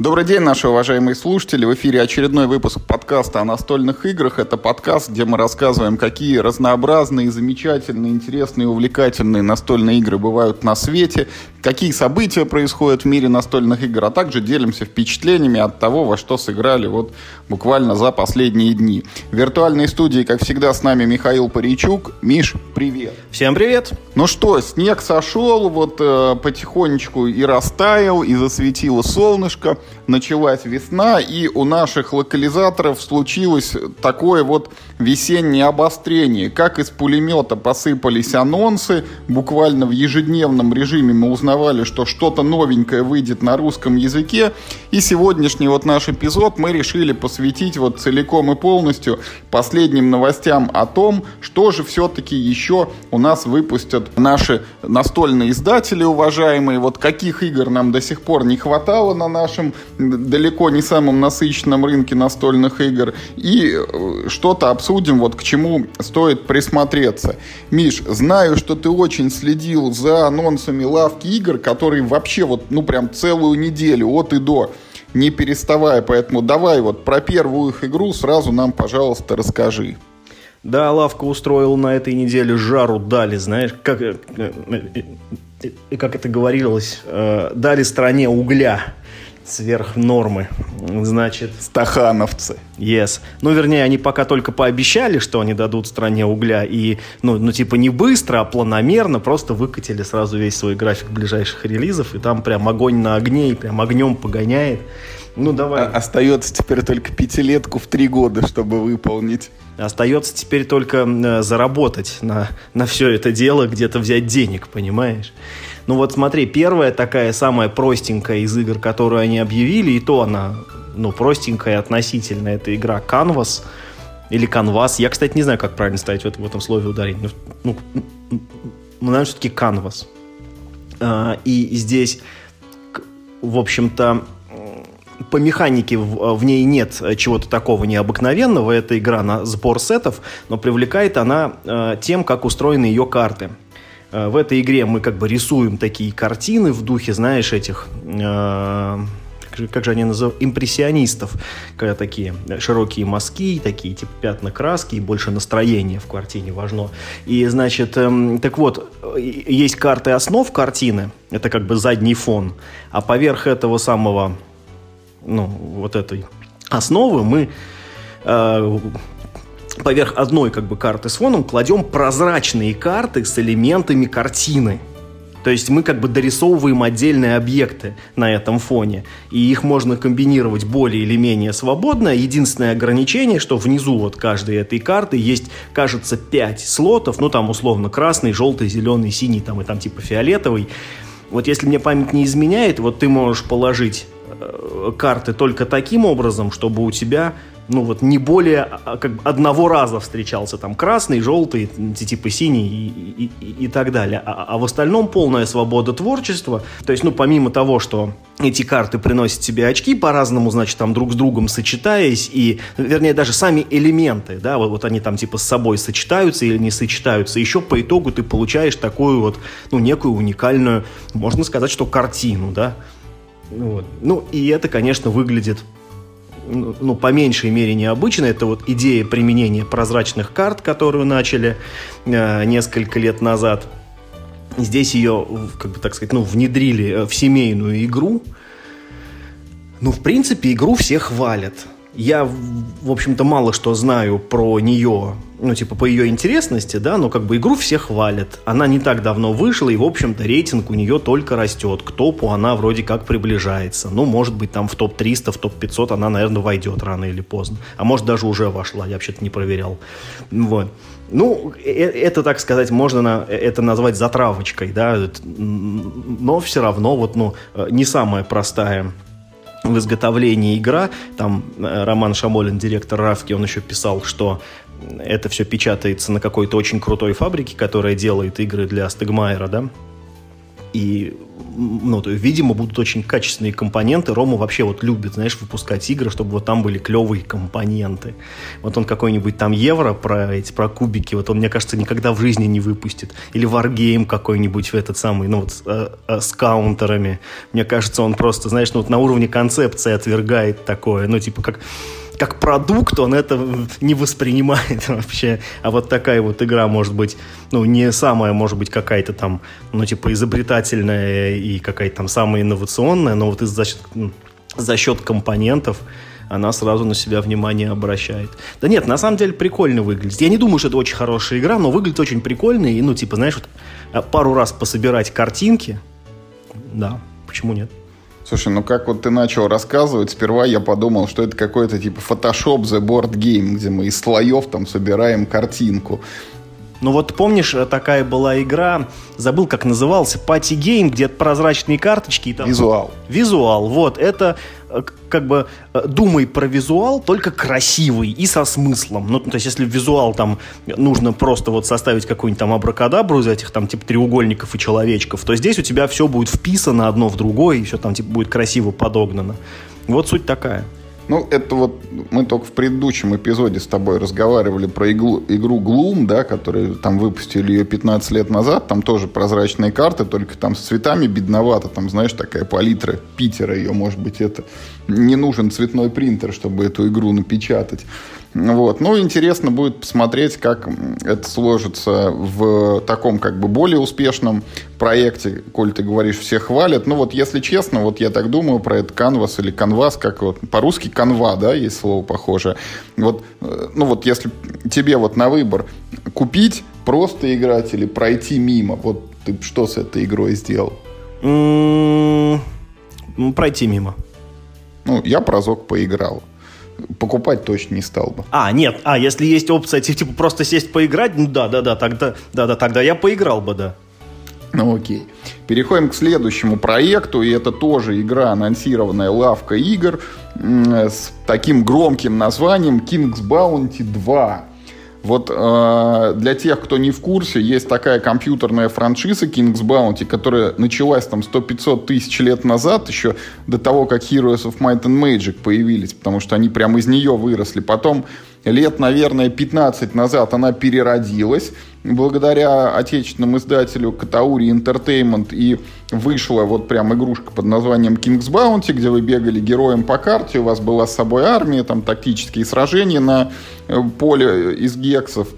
Добрый день, наши уважаемые слушатели. В эфире очередной выпуск подкаста о настольных играх. Это подкаст, где мы рассказываем, какие разнообразные, замечательные, интересные, увлекательные настольные игры бывают на свете, какие события происходят в мире настольных игр, а также делимся впечатлениями от того, во что сыграли вот буквально за последние дни. В виртуальной студии, как всегда, с нами Михаил Паричук. Миш, привет. Всем привет. Ну что, снег сошел, вот э, потихонечку и растаял, и засветило солнышко началась весна, и у наших локализаторов случилось такое вот весеннее обострение. Как из пулемета посыпались анонсы, буквально в ежедневном режиме мы узнавали, что что-то новенькое выйдет на русском языке, и сегодняшний вот наш эпизод мы решили посвятить вот целиком и полностью последним новостям о том, что же все-таки еще у нас выпустят наши настольные издатели, уважаемые, вот каких игр нам до сих пор не хватало на нашем далеко не самом насыщенном рынке настольных игр. И э, что-то обсудим, вот к чему стоит присмотреться. Миш, знаю, что ты очень следил за анонсами лавки игр, которые вообще вот, ну прям целую неделю от и до не переставая. Поэтому давай вот про первую их игру сразу нам, пожалуйста, расскажи. Да, лавка устроила на этой неделе жару дали, знаешь, как, э, э, как это говорилось, дали стране угля сверх нормы. Значит... Стахановцы. Yes. Ну, вернее, они пока только пообещали, что они дадут стране угля. И, ну, ну, типа, не быстро, а планомерно просто выкатили сразу весь свой график ближайших релизов. И там прям огонь на огне, и прям огнем погоняет. Ну, давай. А остается теперь только пятилетку в три года, чтобы выполнить. Остается теперь только э, заработать на, на все это дело, где-то взять денег, понимаешь? Ну вот смотри, первая такая самая простенькая из игр, которую они объявили, и то она, ну, простенькая относительно, это игра Canvas или Canvas. Я, кстати, не знаю, как правильно ставить в, этом, в этом слове ударение. Ну, ну, ну наверное, все-таки Canvas. А, и здесь, в общем-то, по механике в, в ней нет чего-то такого необыкновенного. Это игра на сбор сетов, но привлекает она э, тем, как устроены ее карты. Э, в этой игре мы как бы рисуем такие картины в духе, знаешь, этих... Э, как же они называют, импрессионистов, когда такие широкие мазки, такие типа пятна краски и больше настроения в картине важно. И, значит, эм, так вот, есть карты основ картины, это как бы задний фон, а поверх этого самого, ну, вот этой основы мы э, поверх одной как бы карты с фоном кладем прозрачные карты с элементами картины. То есть мы как бы дорисовываем отдельные объекты на этом фоне. И их можно комбинировать более или менее свободно. Единственное ограничение, что внизу вот каждой этой карты есть, кажется, 5 слотов. Ну, там условно красный, желтый, зеленый, синий, там и там типа фиолетовый. Вот если мне память не изменяет, вот ты можешь положить карты только таким образом, чтобы у тебя ну вот не более а, как бы одного раза встречался там красный, желтый, типа синий и, и, и, так далее. А, а в остальном полная свобода творчества. То есть, ну, помимо того, что эти карты приносят себе очки по-разному, значит, там друг с другом сочетаясь, и, вернее, даже сами элементы, да, вот, вот они там типа с собой сочетаются или не сочетаются, еще по итогу ты получаешь такую вот, ну, некую уникальную, можно сказать, что картину, да. Вот. Ну, и это, конечно, выглядит ну, ну, по меньшей мере необычно. Это вот идея применения прозрачных карт, которую начали э, несколько лет назад. Здесь ее, как бы так сказать, ну, внедрили в семейную игру. Ну, в принципе, игру все хвалят. Я, в общем-то, мало что знаю про нее, ну, типа, по ее интересности, да, но как бы игру все хвалят. Она не так давно вышла, и, в общем-то, рейтинг у нее только растет. К топу она вроде как приближается. Ну, может быть, там в топ-300, в топ-500 она, наверное, войдет рано или поздно. А может, даже уже вошла, я вообще-то не проверял. Вот. Ну, э, это, так сказать, можно на, это назвать затравочкой, да, но все равно вот, ну, э, не самая простая в изготовлении игра. Там э, Роман Шамолин, директор Равки, он еще писал, что это все печатается на какой-то очень крутой фабрике, которая делает игры для Стегмайера, да? И ну, то, видимо, будут очень качественные компоненты. Рома вообще вот любит, знаешь, выпускать игры, чтобы вот там были клевые компоненты. Вот он какой-нибудь там евро про эти, про кубики, вот он, мне кажется, никогда в жизни не выпустит. Или Wargame какой-нибудь в этот самый, ну вот э, э, с каунтерами. Мне кажется, он просто, знаешь, ну вот на уровне концепции отвергает такое. Ну, типа как как продукт он это не воспринимает вообще. А вот такая вот игра может быть, ну, не самая, может быть, какая-то там, ну, типа, изобретательная и какая-то там самая инновационная, но вот из за счет, за счет компонентов она сразу на себя внимание обращает. Да нет, на самом деле прикольно выглядит. Я не думаю, что это очень хорошая игра, но выглядит очень прикольно. И, ну, типа, знаешь, вот а, пару раз пособирать картинки, да, почему нет? Слушай, ну как вот ты начал рассказывать, сперва я подумал, что это какой-то типа Photoshop The Board Game, где мы из слоев там собираем картинку. Ну вот помнишь, э, такая была игра, забыл, как назывался, Party Game, где прозрачные карточки и там... Визуал. Визуал, вот, это э, как бы э, думай про визуал, только красивый и со смыслом. Ну, то есть, если визуал там нужно просто вот составить какую-нибудь там абракадабру из этих там типа треугольников и человечков, то здесь у тебя все будет вписано одно в другое, и все там типа будет красиво подогнано. Вот суть такая. Ну, это вот мы только в предыдущем эпизоде с тобой разговаривали про иглу, игру Gloom, да, которую там выпустили ее 15 лет назад. Там тоже прозрачные карты, только там с цветами бедновато. Там, знаешь, такая палитра Питера ее, может быть, это не нужен цветной принтер, чтобы эту игру напечатать. Вот. Ну, интересно будет посмотреть, как это сложится в таком как бы более успешном проекте, коль ты говоришь, все хвалят. Ну, вот если честно, вот я так думаю про это канвас или канвас, как вот по-русски канва, да, есть слово похожее. Вот, э, ну вот если тебе вот на выбор купить, просто играть или пройти мимо, вот ты что с этой игрой сделал? Пройти мимо. Ну, я прозок поиграл покупать точно не стал бы. А, нет, а если есть опция, типа, просто сесть поиграть, ну да, да, да, тогда, да, да, тогда я поиграл бы, да. Ну окей. Переходим к следующему проекту, и это тоже игра, анонсированная лавка игр с таким громким названием King's Bounty 2. Вот э, для тех, кто не в курсе, есть такая компьютерная франшиза King's Bounty, которая началась там 100-500 тысяч лет назад, еще до того, как Heroes of Might and Magic появились, потому что они прямо из нее выросли. Потом лет, наверное, 15 назад она переродилась благодаря отечественному издателю Катаури Entertainment и вышла вот прям игрушка под названием King's Bounty, где вы бегали героем по карте, у вас была с собой армия, там тактические сражения на э, поле из гексов.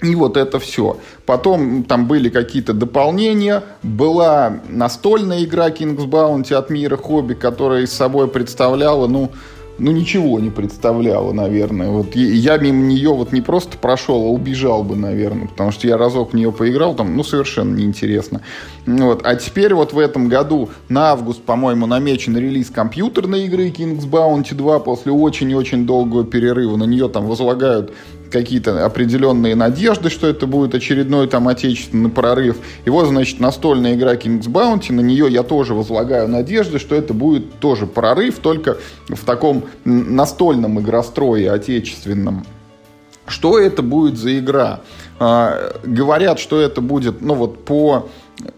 И вот это все. Потом там были какие-то дополнения. Была настольная игра King's Bounty от мира хобби, которая из собой представляла, ну, ну, ничего не представляла, наверное. Вот я мимо нее вот не просто прошел, а убежал бы, наверное, потому что я разок в нее поиграл, там, ну, совершенно неинтересно. Вот. А теперь вот в этом году на август, по-моему, намечен релиз компьютерной игры King's Bounty 2 после очень-очень долгого перерыва. На нее там возлагают какие-то определенные надежды, что это будет очередной там отечественный прорыв. И вот, значит, настольная игра King's Bounty, на нее я тоже возлагаю надежды, что это будет тоже прорыв, только в таком настольном игрострое отечественном. Что это будет за игра? А, говорят, что это будет, ну вот по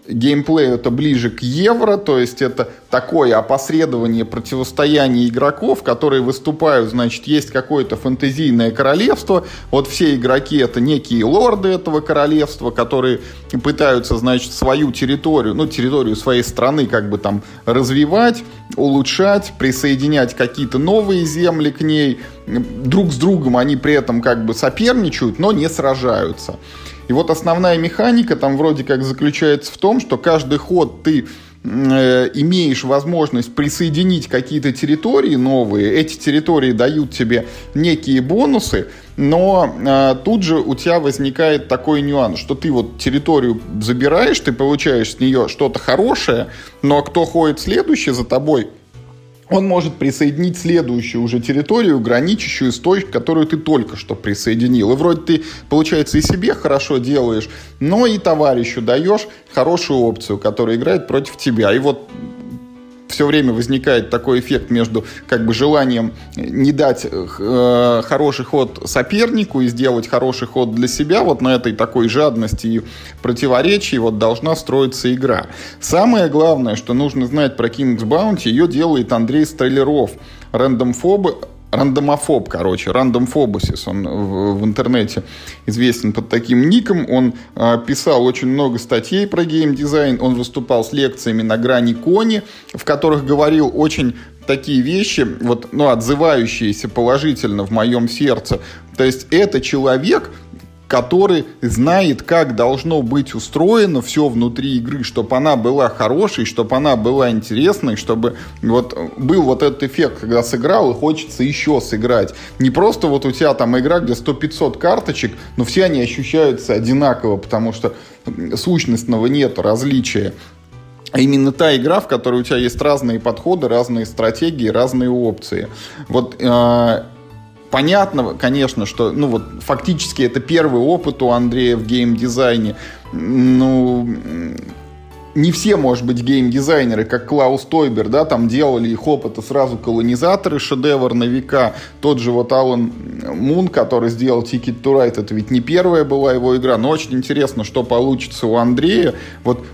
геймплею это ближе к евро, то есть это такое опосредование противостояния игроков, которые выступают, значит, есть какое-то фэнтезийное королевство, вот все игроки это некие лорды этого королевства, которые пытаются, значит, свою территорию, ну, территорию своей страны как бы там развивать, улучшать, присоединять какие-то новые земли к ней, друг с другом они при этом как бы соперничают, но не сражаются. И вот основная механика там вроде как заключается в том, что каждый ход ты э, имеешь возможность присоединить какие-то территории новые, эти территории дают тебе некие бонусы, но э, тут же у тебя возникает такой нюанс, что ты вот территорию забираешь, ты получаешь с нее что-то хорошее, но кто ходит следующий за тобой, он может присоединить следующую уже территорию, граничащую с той, которую ты только что присоединил. И вроде ты, получается, и себе хорошо делаешь, но и товарищу даешь хорошую опцию, которая играет против тебя. И вот все время возникает такой эффект между как бы желанием не дать э, хороший ход сопернику и сделать хороший ход для себя. Вот на этой такой жадности и противоречии вот должна строиться игра. Самое главное, что нужно знать про King's Bounty, ее делает Андрей Столяров, рандомфоб, рандомофоб, короче, рандомфобусис, он в, в интернете известен под таким ником, он э, писал очень много статей про геймдизайн, он выступал с лекциями на грани кони, в которых говорил очень такие вещи, вот, ну, отзывающиеся положительно в моем сердце. То есть это человек, который знает, как должно быть устроено все внутри игры, чтобы она была хорошей, чтобы она была интересной, чтобы вот был вот этот эффект, когда сыграл и хочется еще сыграть. Не просто вот у тебя там игра, где 100-500 карточек, но все они ощущаются одинаково, потому что сущностного нет различия. А именно та игра, в которой у тебя есть разные подходы, разные стратегии, разные опции. Вот э, понятно, конечно, что, ну вот, фактически это первый опыт у Андрея в геймдизайне. Ну, не все, может быть, геймдизайнеры, как Клаус Тойбер, да, там делали их опыты сразу колонизаторы, шедевр на века. Тот же вот Алан Мун, который сделал Ticket to Ride, это ведь не первая была его игра, но очень интересно, что получится у Андрея. Вот,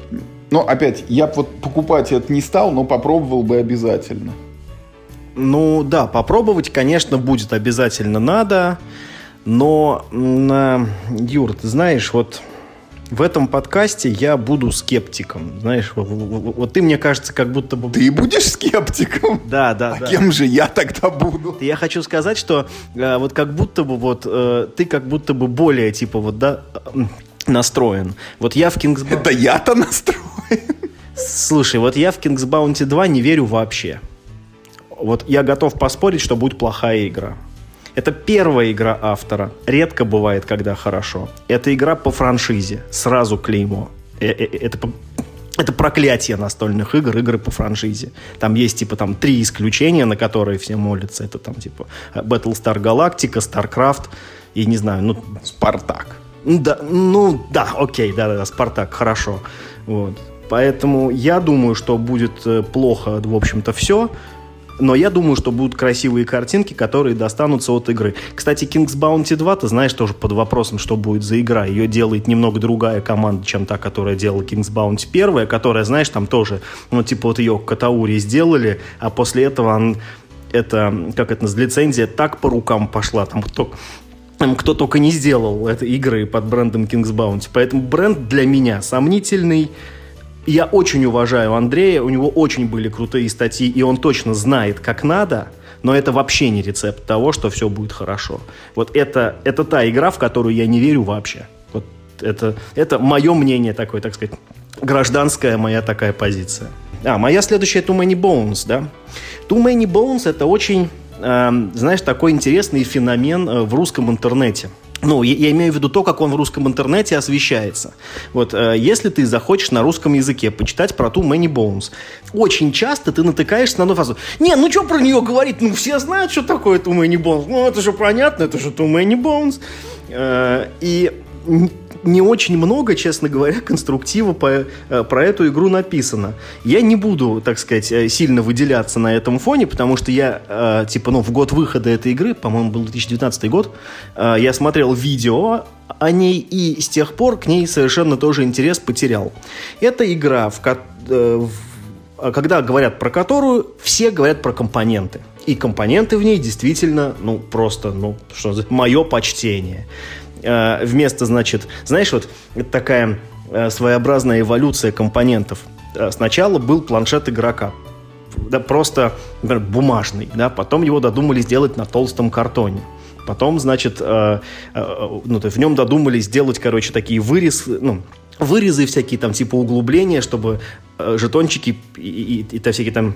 но опять, я вот покупать это не стал, но попробовал бы обязательно. Ну да, попробовать, конечно, будет обязательно надо, но, Юр, ты знаешь, вот в этом подкасте я буду скептиком. Знаешь, вот, вот ты, мне кажется, как будто бы... Ты будешь скептиком? Да, да, а да. кем же я тогда буду? Я хочу сказать, что э, вот как будто бы вот э, ты как будто бы более, типа, вот, да, настроен. Вот я в King's Это я-то настроен. Слушай, вот я в King's Bounty 2 не верю вообще. Вот я готов поспорить, что будет плохая игра. Это первая игра автора. Редко бывает, когда хорошо. Это игра по франшизе. Сразу клеймо. Э, э, э, это, это проклятие настольных игр, игры по франшизе. Там есть, типа, там три исключения, на которые все молятся. Это там, типа, Battlestar Galactica, StarCraft и, не знаю, ну... Спартак. Да, ну, да, окей, да-да-да, Спартак, хорошо. Вот. Поэтому я думаю, что будет плохо, в общем-то, все. Но я думаю, что будут красивые картинки, которые достанутся от игры. Кстати, King's Bounty 2, ты знаешь, тоже под вопросом, что будет за игра. Ее делает немного другая команда, чем та, которая делала King's Bounty 1, которая, знаешь, там тоже, ну, типа вот ее Катаури сделали, а после этого он, это, как это называется, лицензия так по рукам пошла, там кто, кто только не сделал это игры под брендом King's Bounty. Поэтому бренд для меня сомнительный, я очень уважаю Андрея, у него очень были крутые статьи, и он точно знает, как надо, но это вообще не рецепт того, что все будет хорошо. Вот это, это та игра, в которую я не верю вообще. Вот это, это мое мнение такое, так сказать, гражданская моя такая позиция. А, моя следующая Too Many Bones, да? Too Many Bones это очень, э, знаешь, такой интересный феномен э, в русском интернете. Ну, я, я имею в виду то, как он в русском интернете освещается. Вот, э, если ты захочешь на русском языке почитать про ту Мэнни Боунс, очень часто ты натыкаешься на одну фразу. Не, ну что про нее говорить? Ну, все знают, что такое ту Мэнни Боунс. Ну, это же понятно, это же ту Мэнни Боунс. Э, и не очень много, честно говоря, конструктива по, э, про эту игру написано. Я не буду, так сказать, э, сильно выделяться на этом фоне, потому что я, э, типа, ну, в год выхода этой игры, по-моему, был 2019 год, я смотрел видео о ней, и с тех пор к ней совершенно тоже интерес потерял. Это игра, в, когда говорят про которую, все говорят про компоненты. И компоненты в ней действительно, ну, просто, ну, что мое почтение. Э, вместо, значит, знаешь, вот такая э, своеобразная эволюция компонентов. Э, сначала был планшет игрока, да, просто например, бумажный, да, потом его додумали сделать на толстом картоне. Потом, значит, э, э, ну, то в нем додумали сделать, короче, такие вырезы, ну, вырезы всякие там, типа углубления, чтобы э, жетончики и, и, и, и всякие там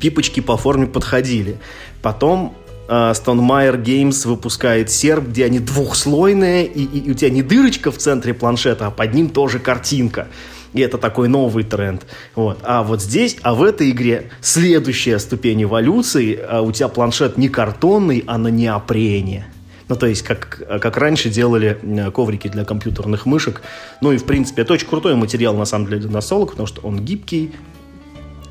пипочки по форме подходили. Потом Stonemaier Games выпускает серп, где они двухслойные, и, и, и у тебя не дырочка в центре планшета, а под ним тоже картинка. И это такой новый тренд. Вот. А вот здесь, а в этой игре следующая ступень эволюции, а у тебя планшет не картонный, а на неопрене. Ну, то есть, как, как раньше делали коврики для компьютерных мышек. Ну, и, в принципе, это очень крутой материал, на самом деле, для настолок, потому что он гибкий,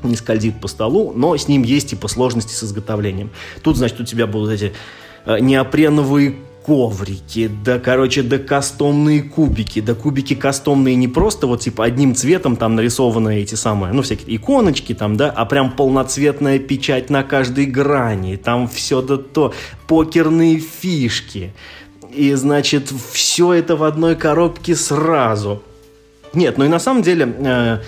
не скользит по столу, но с ним есть типа сложности с изготовлением. Тут, значит, у тебя будут эти э, неопреновые коврики, да, короче, да кастомные кубики, да кубики кастомные не просто вот типа одним цветом там нарисованы эти самые, ну, всякие иконочки там, да, а прям полноцветная печать на каждой грани, там все да то, покерные фишки, и, значит, все это в одной коробке сразу. Нет, ну и на самом деле, э,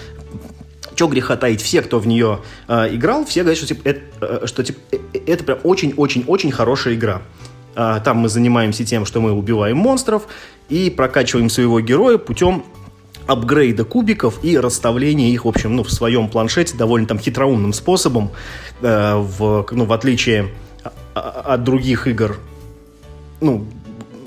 что греха таить, все, кто в нее э, играл, все говорят, что, типа, это, э, что типа, это прям очень-очень-очень хорошая игра. Э, там мы занимаемся тем, что мы убиваем монстров и прокачиваем своего героя путем апгрейда кубиков и расставления их, в общем, ну, в своем планшете довольно там хитроумным способом, э, в, ну, в отличие от других игр, ну,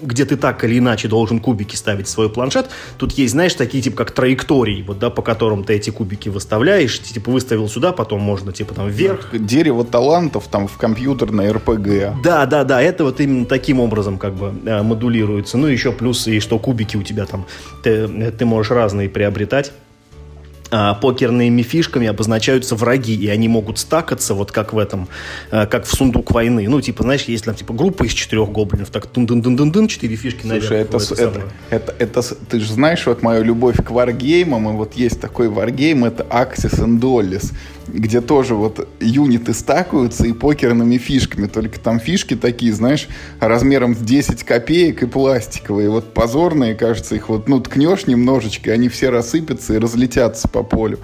где ты так или иначе должен кубики ставить в свой планшет, тут есть, знаешь, такие типа как траектории, вот, да, по которым ты эти кубики выставляешь, типа выставил сюда, потом можно типа там вверх. Дерево талантов там в компьютерной РПГ. Да, да, да, это вот именно таким образом как бы э, модулируется. Ну, еще плюс и что кубики у тебя там, ты, ты можешь разные приобретать покерными фишками обозначаются враги, и они могут стакаться, вот как в этом, а, как в сундук войны. Ну, типа, знаешь, если там, типа, группа из четырех гоблинов, так тун дун дун дун дун четыре фишки наверх. Слушай, это, это, это, это, это, ты же знаешь, вот мою любовь к варгеймам, и вот есть такой варгейм, это Axis and Dollis где тоже вот юниты стакаются и покерными фишками, только там фишки такие, знаешь, размером в 10 копеек и пластиковые, вот позорные, кажется, их вот, ну, ткнешь немножечко, и они все рассыпятся и разлетятся по полю.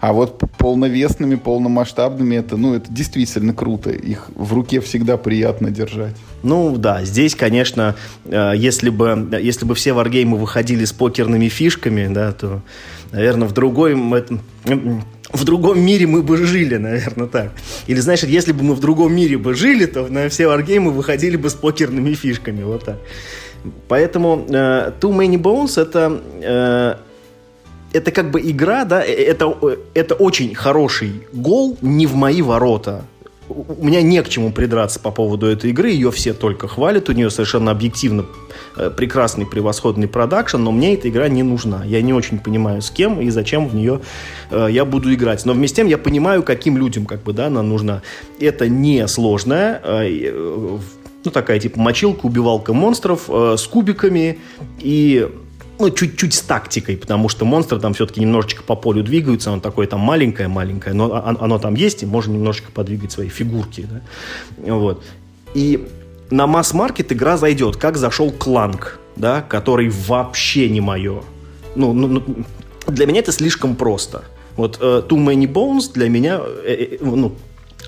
А вот полновесными, полномасштабными это, ну, это действительно круто. Их в руке всегда приятно держать. Ну да, здесь, конечно, э, если бы, если бы все варгеймы выходили с покерными фишками, да, то, наверное, в другой в другом мире мы бы жили, наверное, так. Или, знаешь, если бы мы в другом мире бы жили, то на все варгеймы выходили бы с покерными фишками, вот так. Поэтому э, Too Many Bones это, э, это как бы игра, да, э, это, это очень хороший гол не в мои ворота у меня не к чему придраться по поводу этой игры, ее все только хвалят, у нее совершенно объективно э, прекрасный, превосходный продакшн, но мне эта игра не нужна. Я не очень понимаю, с кем и зачем в нее э, я буду играть. Но вместе с тем я понимаю, каким людям как бы, да, она нужна. Это не сложная, э, э, ну, такая типа мочилка, убивалка монстров э, с кубиками и ну, чуть-чуть с тактикой, потому что монстры там все-таки немножечко по полю двигаются, он такое там маленькое-маленькое, но оно там есть, и можно немножечко подвигать свои фигурки, да? вот. И на масс-маркет игра зайдет, как зашел Кланк, да, который вообще не мое. Ну, ну, ну, для меня это слишком просто. Вот uh, Too Many Bones для меня, э, э, ну,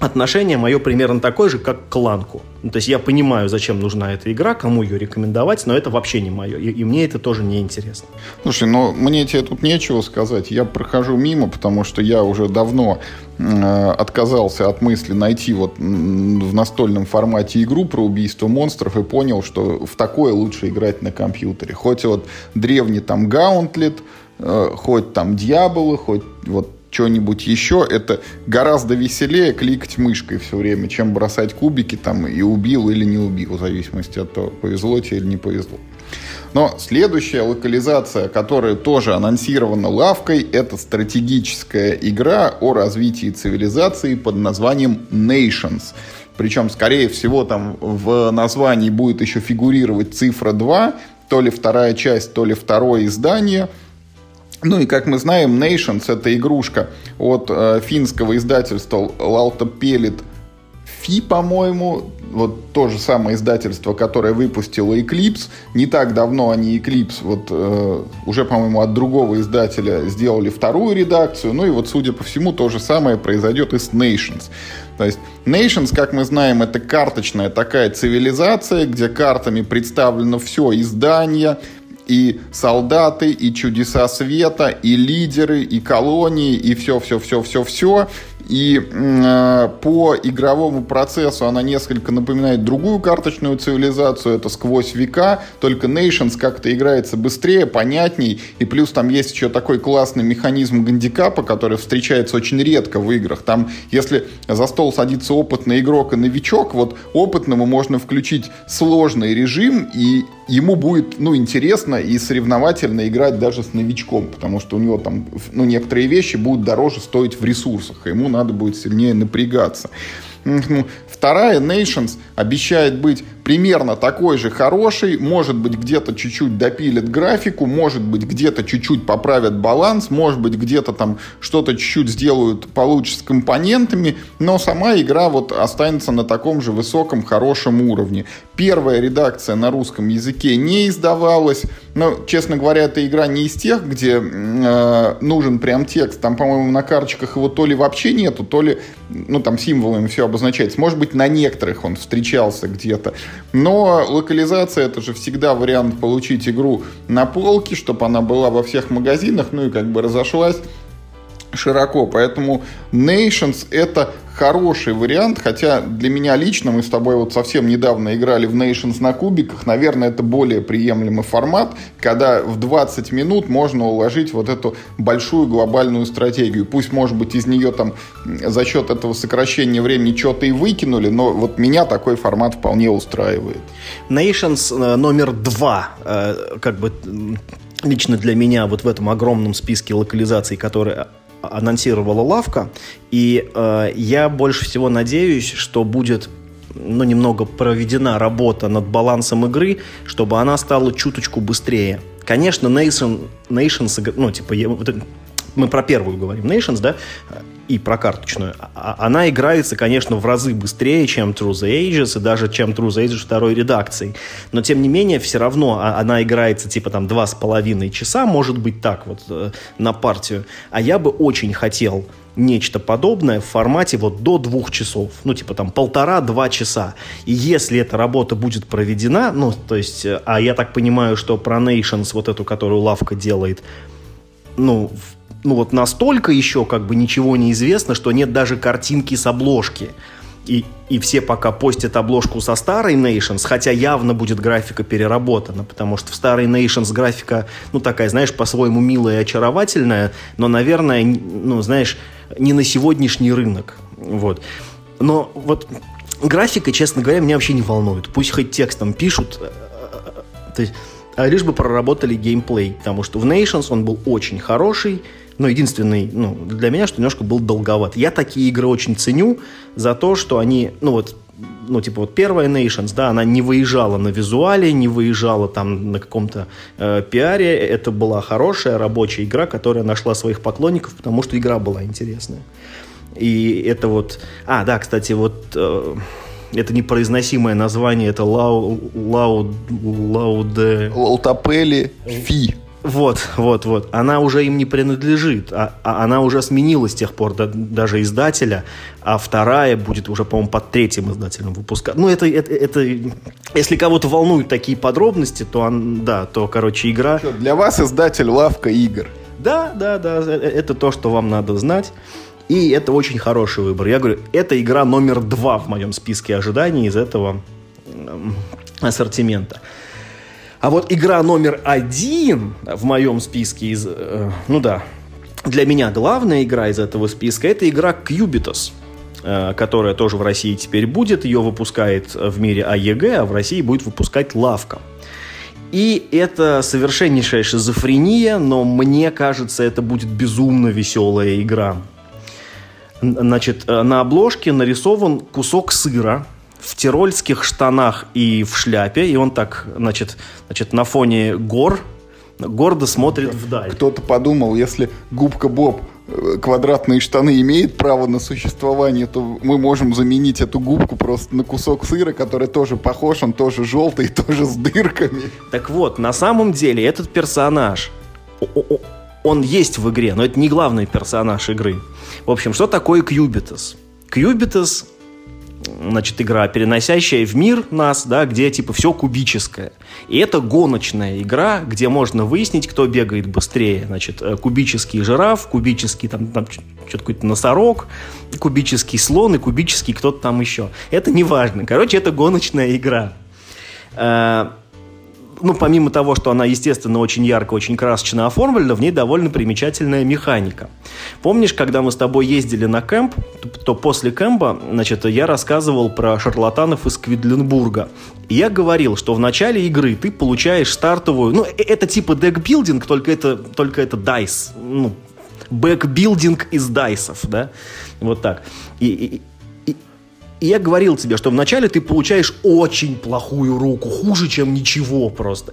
отношение мое примерно такое же, как к Ланку. Ну, то есть я понимаю, зачем нужна эта игра, кому ее рекомендовать, но это вообще не мое. И, и мне это тоже не интересно. Слушай, ну мне тебе тут нечего сказать. Я прохожу мимо, потому что я уже давно э, отказался от мысли найти вот в настольном формате игру про убийство монстров и понял, что в такое лучше играть на компьютере. Хоть вот древний там Гаунтлет, э, хоть там Дьяволы, хоть вот что-нибудь еще, это гораздо веселее кликать мышкой все время, чем бросать кубики там и убил или не убил, в зависимости от того, повезло тебе или не повезло. Но следующая локализация, которая тоже анонсирована лавкой, это стратегическая игра о развитии цивилизации под названием Nations. Причем, скорее всего, там в названии будет еще фигурировать цифра 2, то ли вторая часть, то ли второе издание – ну и, как мы знаем, Nations — это игрушка от э, финского издательства Лалтапелит Фи, по-моему. Вот то же самое издательство, которое выпустило Eclipse. Не так давно они Eclipse, вот э, уже, по-моему, от другого издателя сделали вторую редакцию. Ну и вот, судя по всему, то же самое произойдет и с Nations. То есть Nations, как мы знаем, это карточная такая цивилизация, где картами представлено все издание, и солдаты, и чудеса света, и лидеры, и колонии, и все-все-все-все-все. И э, по игровому процессу она несколько напоминает другую карточную цивилизацию. Это сквозь века. Только Nations как-то играется быстрее, понятней. И плюс там есть еще такой классный механизм гандикапа, который встречается очень редко в играх. Там, если за стол садится опытный игрок и новичок, вот опытному можно включить сложный режим, и ему будет, ну, интересно и соревновательно играть даже с новичком, потому что у него там, ну, некоторые вещи будут дороже стоить в ресурсах, ему надо будет сильнее напрягаться. Вторая Nations обещает быть примерно такой же хороший, может быть где-то чуть-чуть допилят графику, может быть где-то чуть-чуть поправят баланс, может быть где-то там что-то чуть-чуть сделают получше с компонентами, но сама игра вот останется на таком же высоком, хорошем уровне. Первая редакция на русском языке не издавалась, но, честно говоря, эта игра не из тех, где э, нужен прям текст, там, по-моему, на карточках его то ли вообще нету, то ли, ну, там символами все обозначается. Может быть, на некоторых он встречался где-то. Но локализация это же всегда вариант получить игру на полке, чтобы она была во всех магазинах, ну и как бы разошлась широко. Поэтому Nations это хороший вариант, хотя для меня лично, мы с тобой вот совсем недавно играли в Nations на кубиках, наверное, это более приемлемый формат, когда в 20 минут можно уложить вот эту большую глобальную стратегию. Пусть, может быть, из нее там за счет этого сокращения времени что-то и выкинули, но вот меня такой формат вполне устраивает. Nations э, номер два, э, как бы лично для меня вот в этом огромном списке локализаций, которые анонсировала лавка, и э, я больше всего надеюсь, что будет ну, немного проведена работа над балансом игры, чтобы она стала чуточку быстрее. Конечно, Nation, Nations, ну, типа, мы про первую говорим, Nations, да, и про карточную, а, а, она играется, конечно, в разы быстрее, чем True the Ages, и даже чем True the Ages второй редакции. Но, тем не менее, все равно а, она играется, типа, там, два с половиной часа, может быть, так вот, э, на партию. А я бы очень хотел нечто подобное в формате вот до двух часов, ну, типа там полтора-два часа. И если эта работа будет проведена, ну, то есть, э, а я так понимаю, что про Nations, вот эту, которую Лавка делает, ну, ну вот настолько еще как бы ничего не известно, что нет даже картинки с обложки. И, и все пока постят обложку со старой Nations, хотя явно будет графика переработана, потому что в старой Nations графика, ну, такая, знаешь, по-своему милая и очаровательная, но, наверное, ну, знаешь, не на сегодняшний рынок. Вот. Но вот графика, честно говоря, меня вообще не волнует. Пусть хоть текстом пишут, э, э, э, то есть, а лишь бы проработали геймплей, потому что в Nations он был очень хороший, но единственный, ну, для меня, что немножко был долговат. Я такие игры очень ценю за то, что они, ну, вот, ну, типа, вот первая Nations, да, она не выезжала на визуале, не выезжала там на каком-то э, пиаре. Это была хорошая рабочая игра, которая нашла своих поклонников, потому что игра была интересная. И это вот... А, да, кстати, вот... Э, это непроизносимое название, это Лау... Лау... Лауде... Лаутапели Фи. Вот, вот, вот. Она уже им не принадлежит, а, а она уже сменилась с тех пор да, даже издателя, а вторая будет уже, по-моему, под третьим издателем выпускать. Ну, это, это, это если кого-то волнуют такие подробности, то, он, да, то, короче, игра... Что, для вас издатель лавка игр. Да, да, да, э, э, это то, что вам надо знать. И это очень хороший выбор. Я говорю, это игра номер два в моем списке ожиданий из этого ассортимента. А вот игра номер один в моем списке из... Э, ну да, для меня главная игра из этого списка это игра Cubitus э, которая тоже в России теперь будет. Ее выпускает в мире АЕГ, а в России будет выпускать Лавка. И это совершеннейшая шизофрения, но мне кажется, это будет безумно веселая игра. Значит, э, на обложке нарисован кусок сыра, в тирольских штанах и в шляпе, и он так, значит, значит на фоне гор гордо смотрит вдаль. Кто-то подумал, если губка Боб э, квадратные штаны имеет право на существование, то мы можем заменить эту губку просто на кусок сыра, который тоже похож, он тоже желтый, тоже с дырками. Так вот, на самом деле этот персонаж, он есть в игре, но это не главный персонаж игры. В общем, что такое Кьюбитас? Кьюбитас значит, игра, переносящая в мир нас, да, где, типа, все кубическое. И это гоночная игра, где можно выяснить, кто бегает быстрее. Значит, э, кубический жираф, кубический, там, там что-то какой-то носорог, кубический слон и кубический кто-то там еще. Это не важно. Короче, это гоночная игра. Ну, помимо того, что она, естественно, очень ярко, очень красочно оформлена, в ней довольно примечательная механика. Помнишь, когда мы с тобой ездили на camp, то после camp а, значит, я рассказывал про шарлатанов из Кведлинбурга. И я говорил, что в начале игры ты получаешь стартовую, ну, э, это типа deckbuilding, только это, только это dice, ну, bagbuilding из dice ов, да, вот так. И, и, и я говорил тебе, что вначале ты получаешь очень плохую руку, хуже, чем ничего просто.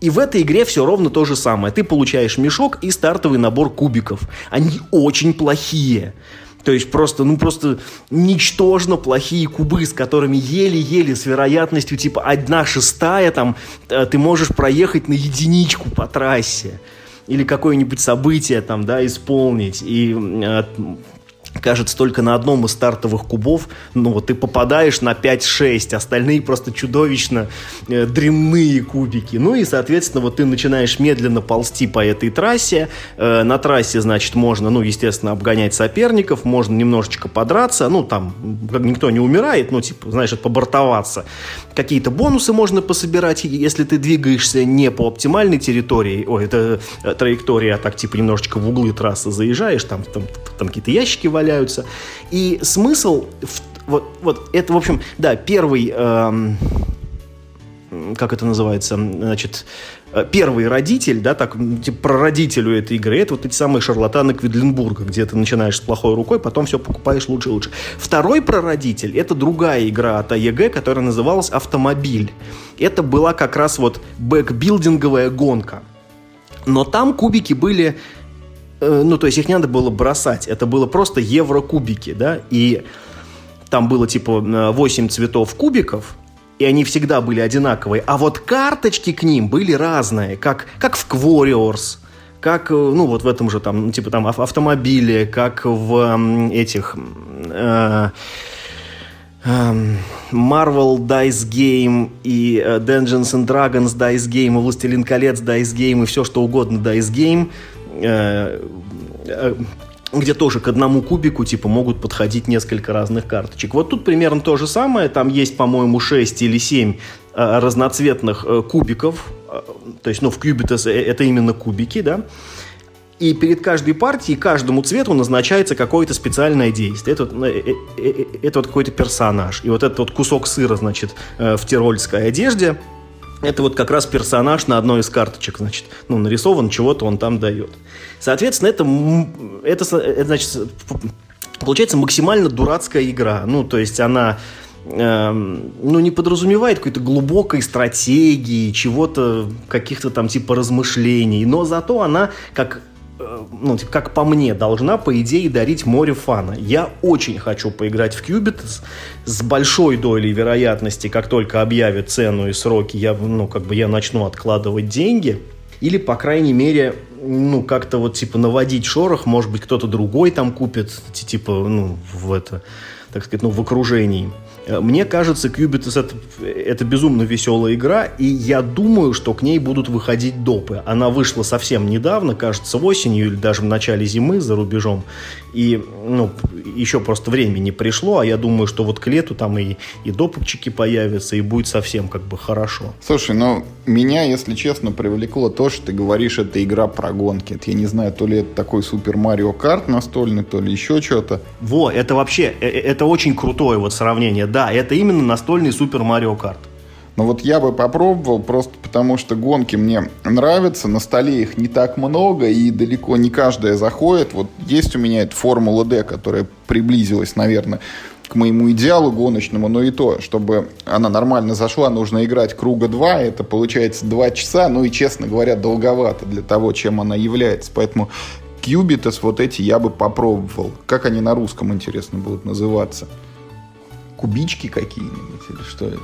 И в этой игре все ровно то же самое. Ты получаешь мешок и стартовый набор кубиков. Они очень плохие. То есть просто, ну просто ничтожно плохие кубы, с которыми еле-еле с вероятностью типа одна шестая там э, ты можешь проехать на единичку по трассе или какое-нибудь событие там, да, исполнить. И э, кажется, только на одном из стартовых кубов, ну, вот ты попадаешь на 5-6, остальные просто чудовищно э, дрянные кубики. Ну и, соответственно, вот ты начинаешь медленно ползти по этой трассе. Э, на трассе, значит, можно, ну, естественно, обгонять соперников, можно немножечко подраться, ну, там никто не умирает, ну, типа, знаешь, побортоваться. Какие-то бонусы можно пособирать, если ты двигаешься не по оптимальной территории, ой, это э, траектория, а так, типа, немножечко в углы трассы заезжаешь, там, там, там какие-то ящики валяются, валяются. И смысл, в, вот, вот это, в общем, да, первый, эм, как это называется, значит, э, первый родитель, да, так, типа, прародителю этой игры, это вот эти самые шарлатаны Квидленбурга, где ты начинаешь с плохой рукой, потом все покупаешь лучше и лучше. Второй прародитель, это другая игра от АЕГ, которая называлась «Автомобиль». Это была как раз вот бэкбилдинговая гонка. Но там кубики были ну, то есть их не надо было бросать, это было просто еврокубики, да, и там было типа 8 цветов кубиков, и они всегда были одинаковые, а вот карточки к ним были разные, как, как в Quarriors, как, э, ну, вот в этом же там, типа там автомобиле, как в этих... Э, эм, Marvel Dice Game и Dungeons and Dragons Dice Game и Властелин колец Dice Game и все что угодно Dice Game. Э, э, где тоже к одному кубику типа могут подходить несколько разных карточек. Вот тут примерно то же самое. Там есть, по-моему, 6 или 7 э, разноцветных кубиков. То есть, ну, в Cubitus это именно кубики, да. И перед каждой партией каждому цвету назначается какое-то специальное действие. Это, это вот какой-то персонаж. И вот этот вот кусок сыра, значит, в тирольской одежде – это вот как раз персонаж на одной из карточек, значит, ну, нарисован, чего-то он там дает. Соответственно, это, это, это значит, получается максимально дурацкая игра. Ну, то есть она э, ну, не подразумевает какой-то глубокой стратегии, чего-то, каких-то там типа размышлений, но зато она, как ну, типа, как по мне, должна, по идее, дарить море фана. Я очень хочу поиграть в Qubit с, с большой долей вероятности, как только объявят цену и сроки, я, ну, как бы я начну откладывать деньги. Или, по крайней мере, ну, как-то вот, типа, наводить шорох, может быть, кто-то другой там купит, типа, ну, в это, так сказать, ну, в окружении. Э, мне кажется, Cubitus это, это безумно веселая игра, и я думаю, что к ней будут выходить допы. Она вышла совсем недавно, кажется, осенью или даже в начале зимы за рубежом. И ну, еще просто время не пришло, а я думаю, что вот к лету там и, и допупчики появятся, и будет совсем как бы хорошо. Слушай, ну меня, если честно, привлекло то, что ты говоришь, это игра про гонки. Это, я не знаю, то ли это такой Супер Марио Карт настольный, то ли еще что-то. Во, это вообще, э, э, это очень крутое вот сравнение да, это именно настольный Супер Марио Карт. Но вот я бы попробовал, просто потому что гонки мне нравятся, на столе их не так много, и далеко не каждая заходит. Вот есть у меня эта Формула D, которая приблизилась, наверное, к моему идеалу гоночному, но и то, чтобы она нормально зашла, нужно играть круга 2, это получается 2 часа, ну и, честно говоря, долговато для того, чем она является. Поэтому Кьюбитас вот эти я бы попробовал. Как они на русском, интересно, будут называться? кубички какие-нибудь или что это?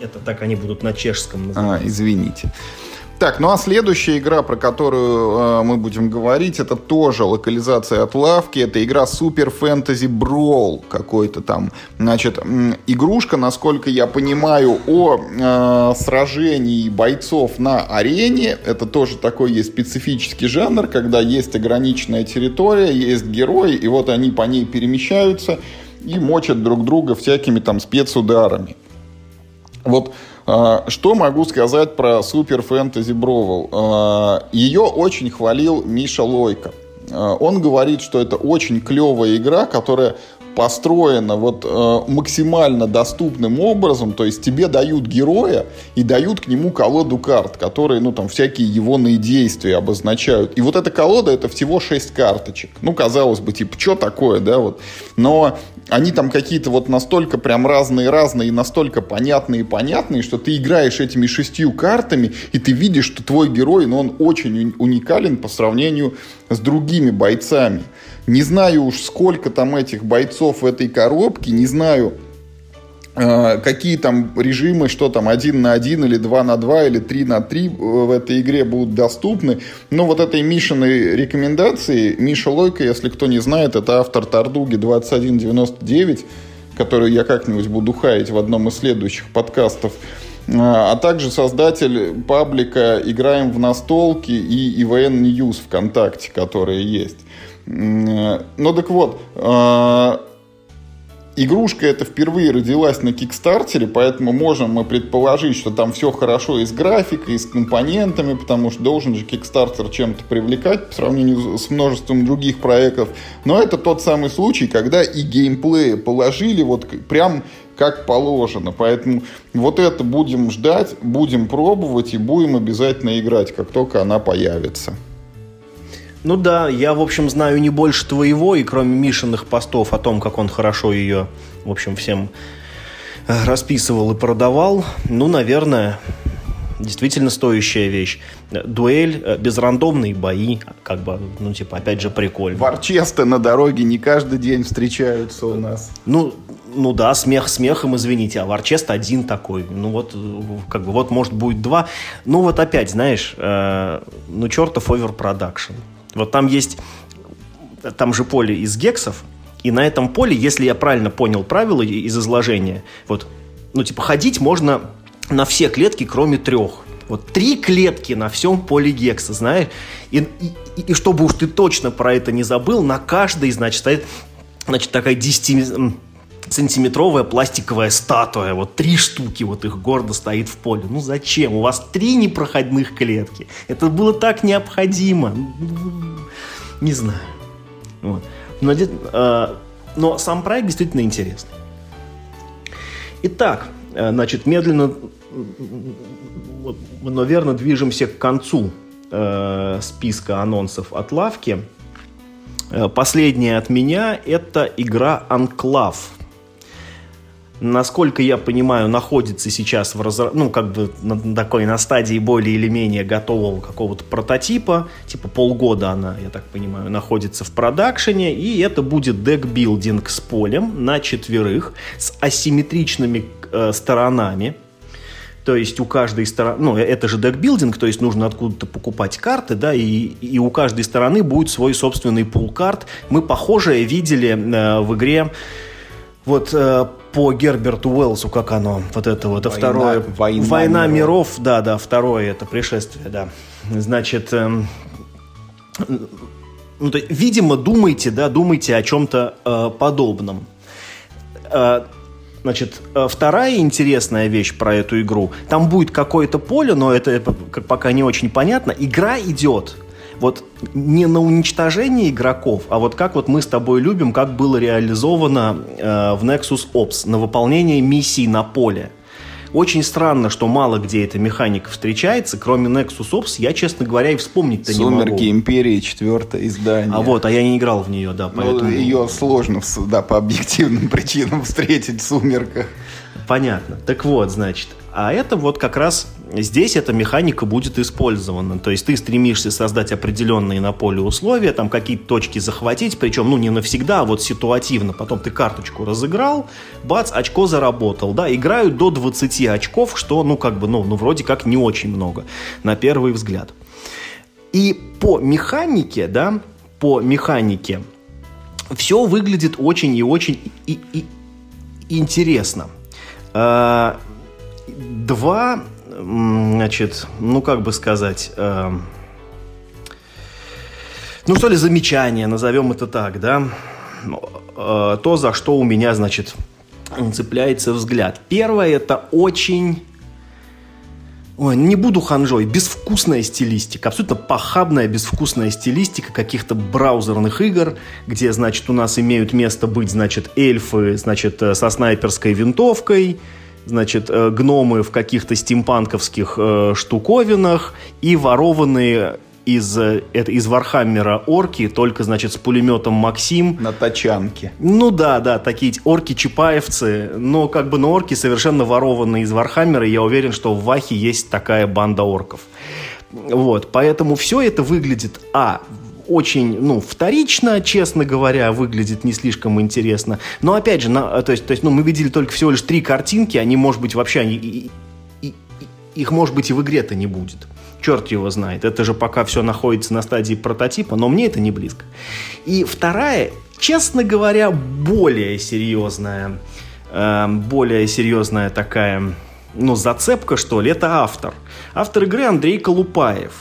Это так они будут на чешском называться. А, извините. Так, ну а следующая игра, про которую э, мы будем говорить, это тоже локализация от лавки. Это игра Super Fantasy Brawl какой-то там. Значит, игрушка, насколько я понимаю, о э, сражении бойцов на арене. Это тоже такой есть специфический жанр, когда есть ограниченная территория, есть герои, и вот они по ней перемещаются и мочат друг друга всякими там спецударами. Вот А, что могу сказать про Super Fantasy Brawl? Ее очень хвалил Миша Лойко. Он говорит, что это очень клевая игра, которая построена вот э, максимально доступным образом, то есть тебе дают героя и дают к нему колоду карт, которые, ну, там, всякие его действия обозначают. И вот эта колода, это всего 6 карточек. Ну, казалось бы, типа, что такое, да, вот. Но они там какие-то вот настолько прям разные-разные и настолько понятные-понятные, что ты играешь этими шестью картами, и ты видишь, что твой герой, ну, он очень уникален по сравнению с другими бойцами. Не знаю уж, сколько там этих бойцов в этой коробке, не знаю, э, какие там режимы, что там, один на один или два на два или три на три в этой игре будут доступны. Но вот этой Мишиной рекомендации, Миша Лойко, если кто не знает, это автор Тардуги 2199, которую я как-нибудь буду хаять в одном из следующих подкастов, э, а также создатель паблика «Играем в настолки» и ИВН News ВКонтакте, которые есть. Ну так вот, а, игрушка эта впервые родилась на Кикстартере, поэтому можем мы предположить, что там все хорошо и с графикой, и с компонентами, потому что должен же Кикстартер чем-то привлекать по сравнению с множеством других проектов. Но это тот самый случай, когда и геймплей положили вот прям как положено. Поэтому вот это будем ждать, будем пробовать и будем обязательно играть, как только она появится. Ну да, я, в общем, знаю не больше твоего, и кроме Мишиных постов о том, как он хорошо ее, в общем, всем э, расписывал и продавал, ну, наверное, действительно стоящая вещь. Дуэль, э, безрандомные бои, как бы, ну, типа, опять же, прикольно. Варчесты на дороге не каждый день встречаются у нас. Ну, ну да, смех смехом, извините, а Варчест один такой. Ну вот, как бы, вот может будет два. Ну вот опять, знаешь, э, ну чертов overproduction. Вот там есть, там же поле из гексов, и на этом поле, если я правильно понял правила из изложения, вот, ну, типа, ходить можно на все клетки, кроме трех. Вот три клетки на всем поле гекса, знаешь? И, и, и чтобы уж ты точно про это не забыл, на каждой, значит, стоит значит, такая 10 сантиметровая пластиковая статуя, вот три штуки, вот их гордо стоит в поле. Ну зачем? У вас три непроходных клетки. Это было так необходимо. Не знаю. Вот. Но, э, но сам проект действительно интересный. Итак, э, значит, медленно, наверное, движемся к концу э, списка анонсов от лавки. Э, последняя от меня это игра Анклав насколько я понимаю, находится сейчас в разра... ну, как бы на такой на стадии более или менее готового какого-то прототипа, типа полгода она, я так понимаю, находится в продакшене, и это будет декбилдинг с полем на четверых, с асимметричными э, сторонами, то есть у каждой стороны, ну, это же декбилдинг, то есть нужно откуда-то покупать карты, да, и, и у каждой стороны будет свой собственный пул карт. Мы похожее видели э, в игре вот э, по Герберту Уэллсу, как оно, вот это вот, война, второе... Война, война миров. да, да, второе это пришествие, да. Значит, э, ну, то, видимо, думайте, да, думайте о чем-то э, подобном. Э, Значит, э, вторая интересная вещь про эту игру. Там будет какое-то поле, но это пока не очень понятно. Игра идет вот не на уничтожение игроков, а вот как вот мы с тобой любим, как было реализовано э, в Nexus Ops, на выполнение миссий на поле. Очень странно, что мало где эта механика встречается, кроме Nexus Ops, я, честно говоря, и вспомнить-то не могу. Сумерки Империи, четвертое издание. А вот, а я не играл в нее, да, ну, поэтому... Ну, ее сложно, да, по объективным причинам встретить в Сумерках. Понятно. Так вот, значит, а это вот как раз здесь эта механика будет использована. То есть ты стремишься создать определенные на поле условия, там какие-то точки захватить, причем, ну, не навсегда, а вот ситуативно. Потом ты карточку разыграл, бац, очко заработал, да, играют до 20 очков, что, ну, как бы, ну, ну, вроде как не очень много, на первый взгляд. И по механике, да, по механике все выглядит очень и очень и, и, интересно. А, два, значит, ну как бы сказать, э, ну что ли, замечания, назовем это так, да, э, то, за что у меня, значит, цепляется взгляд. Первое, это очень Ой, не буду ханжой, безвкусная стилистика, абсолютно похабная безвкусная стилистика каких-то браузерных игр, где, значит, у нас имеют место быть, значит, эльфы, значит, э, со снайперской винтовкой, значит, э, гномы в каких-то стимпанковских э, штуковинах и ворованные из, э, это, из Warhammer а орки, только, значит, с пулеметом Максим. На тачанке. Ну да, да, такие орки-чапаевцы, но как бы на орки совершенно ворованные из Warhammer а, и я уверен, что в Вахе есть такая банда орков. Вот, поэтому все это выглядит, а, очень, ну, вторично, честно говоря, выглядит не слишком интересно. Но опять же, на, то есть, то есть, ну, мы видели только всего лишь три картинки, они, может быть, вообще, они, и, и, их, может быть, и в игре-то не будет черт его знает. Это же пока все находится на стадии прототипа, но мне это не близко. И вторая, честно говоря, более серьезная, э, более серьезная такая, ну, зацепка, что ли, это автор. Автор игры Андрей Колупаев,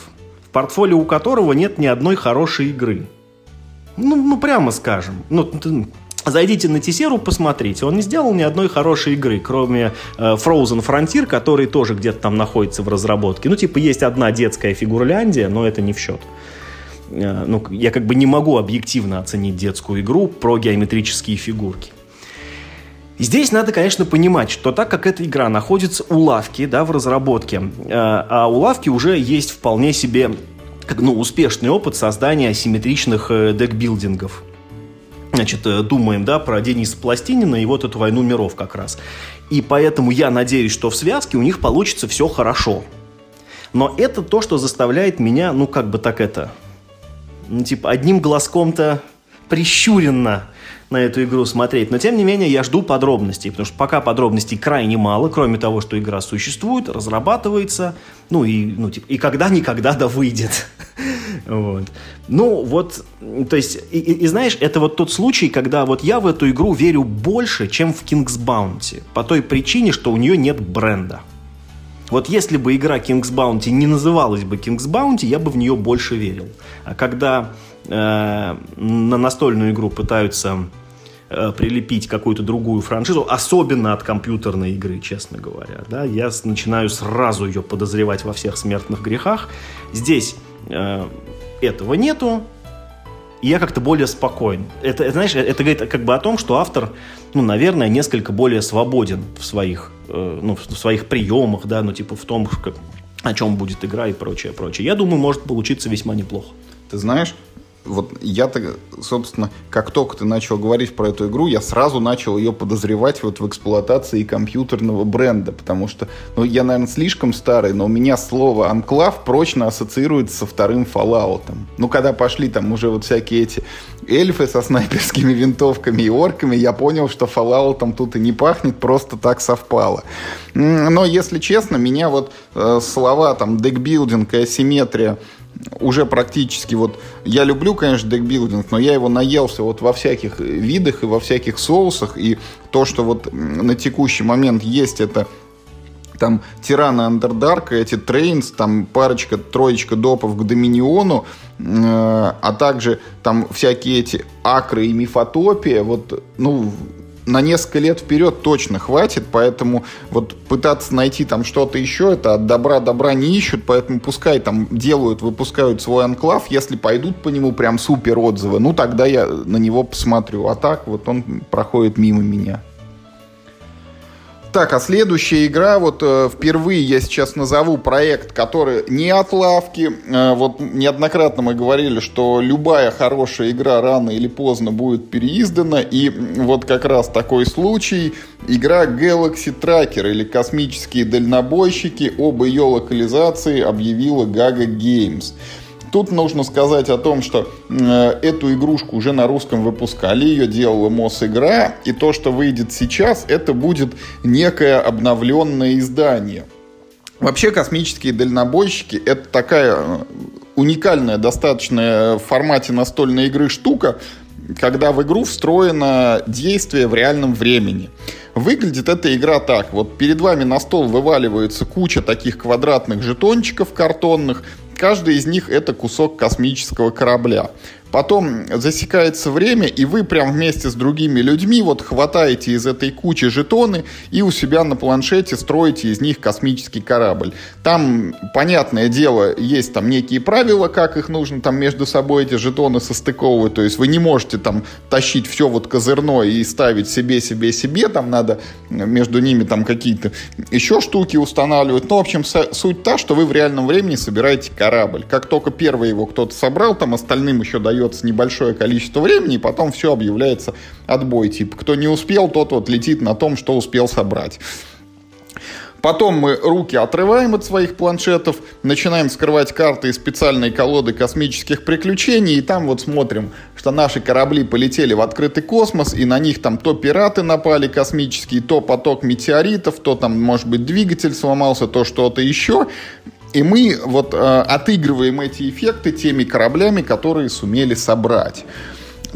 в портфолио у которого нет ни одной хорошей игры. Ну, ну прямо скажем. Ну, Зайдите на Тесеру, посмотрите. Он не сделал ни одной хорошей игры, кроме э, Frozen Frontier, который тоже где-то там находится в разработке. Ну, типа, есть одна детская фигурляндия, но это не в счет. Э, ну, я как бы не могу объективно оценить детскую игру про геометрические фигурки. Здесь надо, конечно, понимать, что так как эта игра находится у лавки, да, в разработке, э, а у лавки уже есть вполне себе как, ну, успешный опыт создания асимметричных э, декбилдингов значит, э, думаем, да, про Дениса Пластинина и вот эту «Войну миров» как раз. И поэтому я надеюсь, что в связке у них получится все хорошо. Но это то, что заставляет меня, ну, как бы так это, ну, типа, одним глазком-то прищуренно на эту игру смотреть. Но, тем не менее, я жду подробностей, потому что пока подробностей крайне мало, кроме того, что игра существует, разрабатывается, ну и, ну, типа, и когда-никогда да выйдет. вот. Ну, вот, то есть, и, и, и знаешь, это вот тот случай, когда вот я в эту игру верю больше, чем в King's Bounty, по той причине, что у нее нет бренда. Вот если бы игра King's Bounty не называлась бы King's Bounty, я бы в нее больше верил. А когда на настольную игру пытаются э, прилепить какую-то другую франшизу, особенно от компьютерной игры, честно говоря, да, я начинаю сразу ее подозревать во всех смертных грехах. Здесь э, этого нету, я как-то более спокоен. Это, это, знаешь, это говорит как бы о том, что автор, ну, наверное, несколько более свободен в своих, э, ну, в своих приемах, да, ну, типа в том, как, о чем будет игра и прочее, прочее. Я думаю, может получиться весьма неплохо. Ты знаешь, вот я-то, собственно, как только ты начал говорить про эту игру, я сразу начал ее подозревать вот в эксплуатации компьютерного бренда, потому что, ну, я, наверное, слишком старый, но у меня слово «анклав» прочно ассоциируется со вторым Fallout. Ну, когда пошли там уже вот всякие эти эльфы со снайперскими винтовками и орками, я понял, что Fallout тут и не пахнет, просто так совпало. Но, если честно, меня вот э, слова там deckbuilding и асимметрия уже практически вот... Я люблю, конечно, deckbuilding, но я его наелся вот во всяких видах и во всяких соусах. И то, что вот на текущий момент есть, это там Тирана Underdark а, эти Trains, там парочка, троечка допов к Dominion у, э, а также там всякие эти Акры и Mythotopia, вот, ну, на несколько лет вперед точно хватит, поэтому вот пытаться найти там что-то еще, это от добра добра не ищут, поэтому пускай там делают, выпускают свой анклав, если пойдут по нему прям супер отзывы, ну тогда я на него посмотрю, а так вот он проходит мимо меня. Так, а следующая игра, вот э, впервые я сейчас назову проект, который не от лавки. Э, вот неоднократно мы говорили, что любая хорошая игра рано или поздно будет переиздана. И вот как раз такой случай. Игра Galaxy Tracker или Космические дальнобойщики об ее локализации объявила Gaga Games. Тут нужно сказать о том, что э, эту игрушку уже на русском выпускали, ее делала Мосигра, и то, что выйдет сейчас, это будет некое обновленное издание. Вообще космические дальнобойщики это такая э, уникальная достаточно в формате настольной игры штука, когда в игру встроено действие в реальном времени. Выглядит эта игра так. Вот перед вами на стол вываливается куча таких квадратных жетончиков картонных, Каждый из них это кусок космического корабля. Потом засекается время, и вы прям вместе с другими людьми вот хватаете из этой кучи жетоны и у себя на планшете строите из них космический корабль. Там, понятное дело, есть там некие правила, как их нужно там между собой эти жетоны состыковывать. То есть вы не можете там тащить все вот козырное и ставить себе, себе, себе. Там надо между ними там какие-то еще штуки устанавливать. Ну, в общем, суть та, что вы в реальном времени собираете корабль. Как только первый его кто-то собрал, там остальным еще дает дается небольшое количество времени, и потом все объявляется отбой. Типа, кто не успел, тот вот летит на том, что успел собрать. Потом мы руки отрываем от своих планшетов, начинаем скрывать карты из специальной колоды космических приключений, и там вот смотрим, что наши корабли полетели в открытый космос, и на них там то пираты напали космические, то поток метеоритов, то там, может быть, двигатель сломался, то что-то еще. И мы вот э, отыгрываем эти эффекты теми кораблями, которые сумели собрать.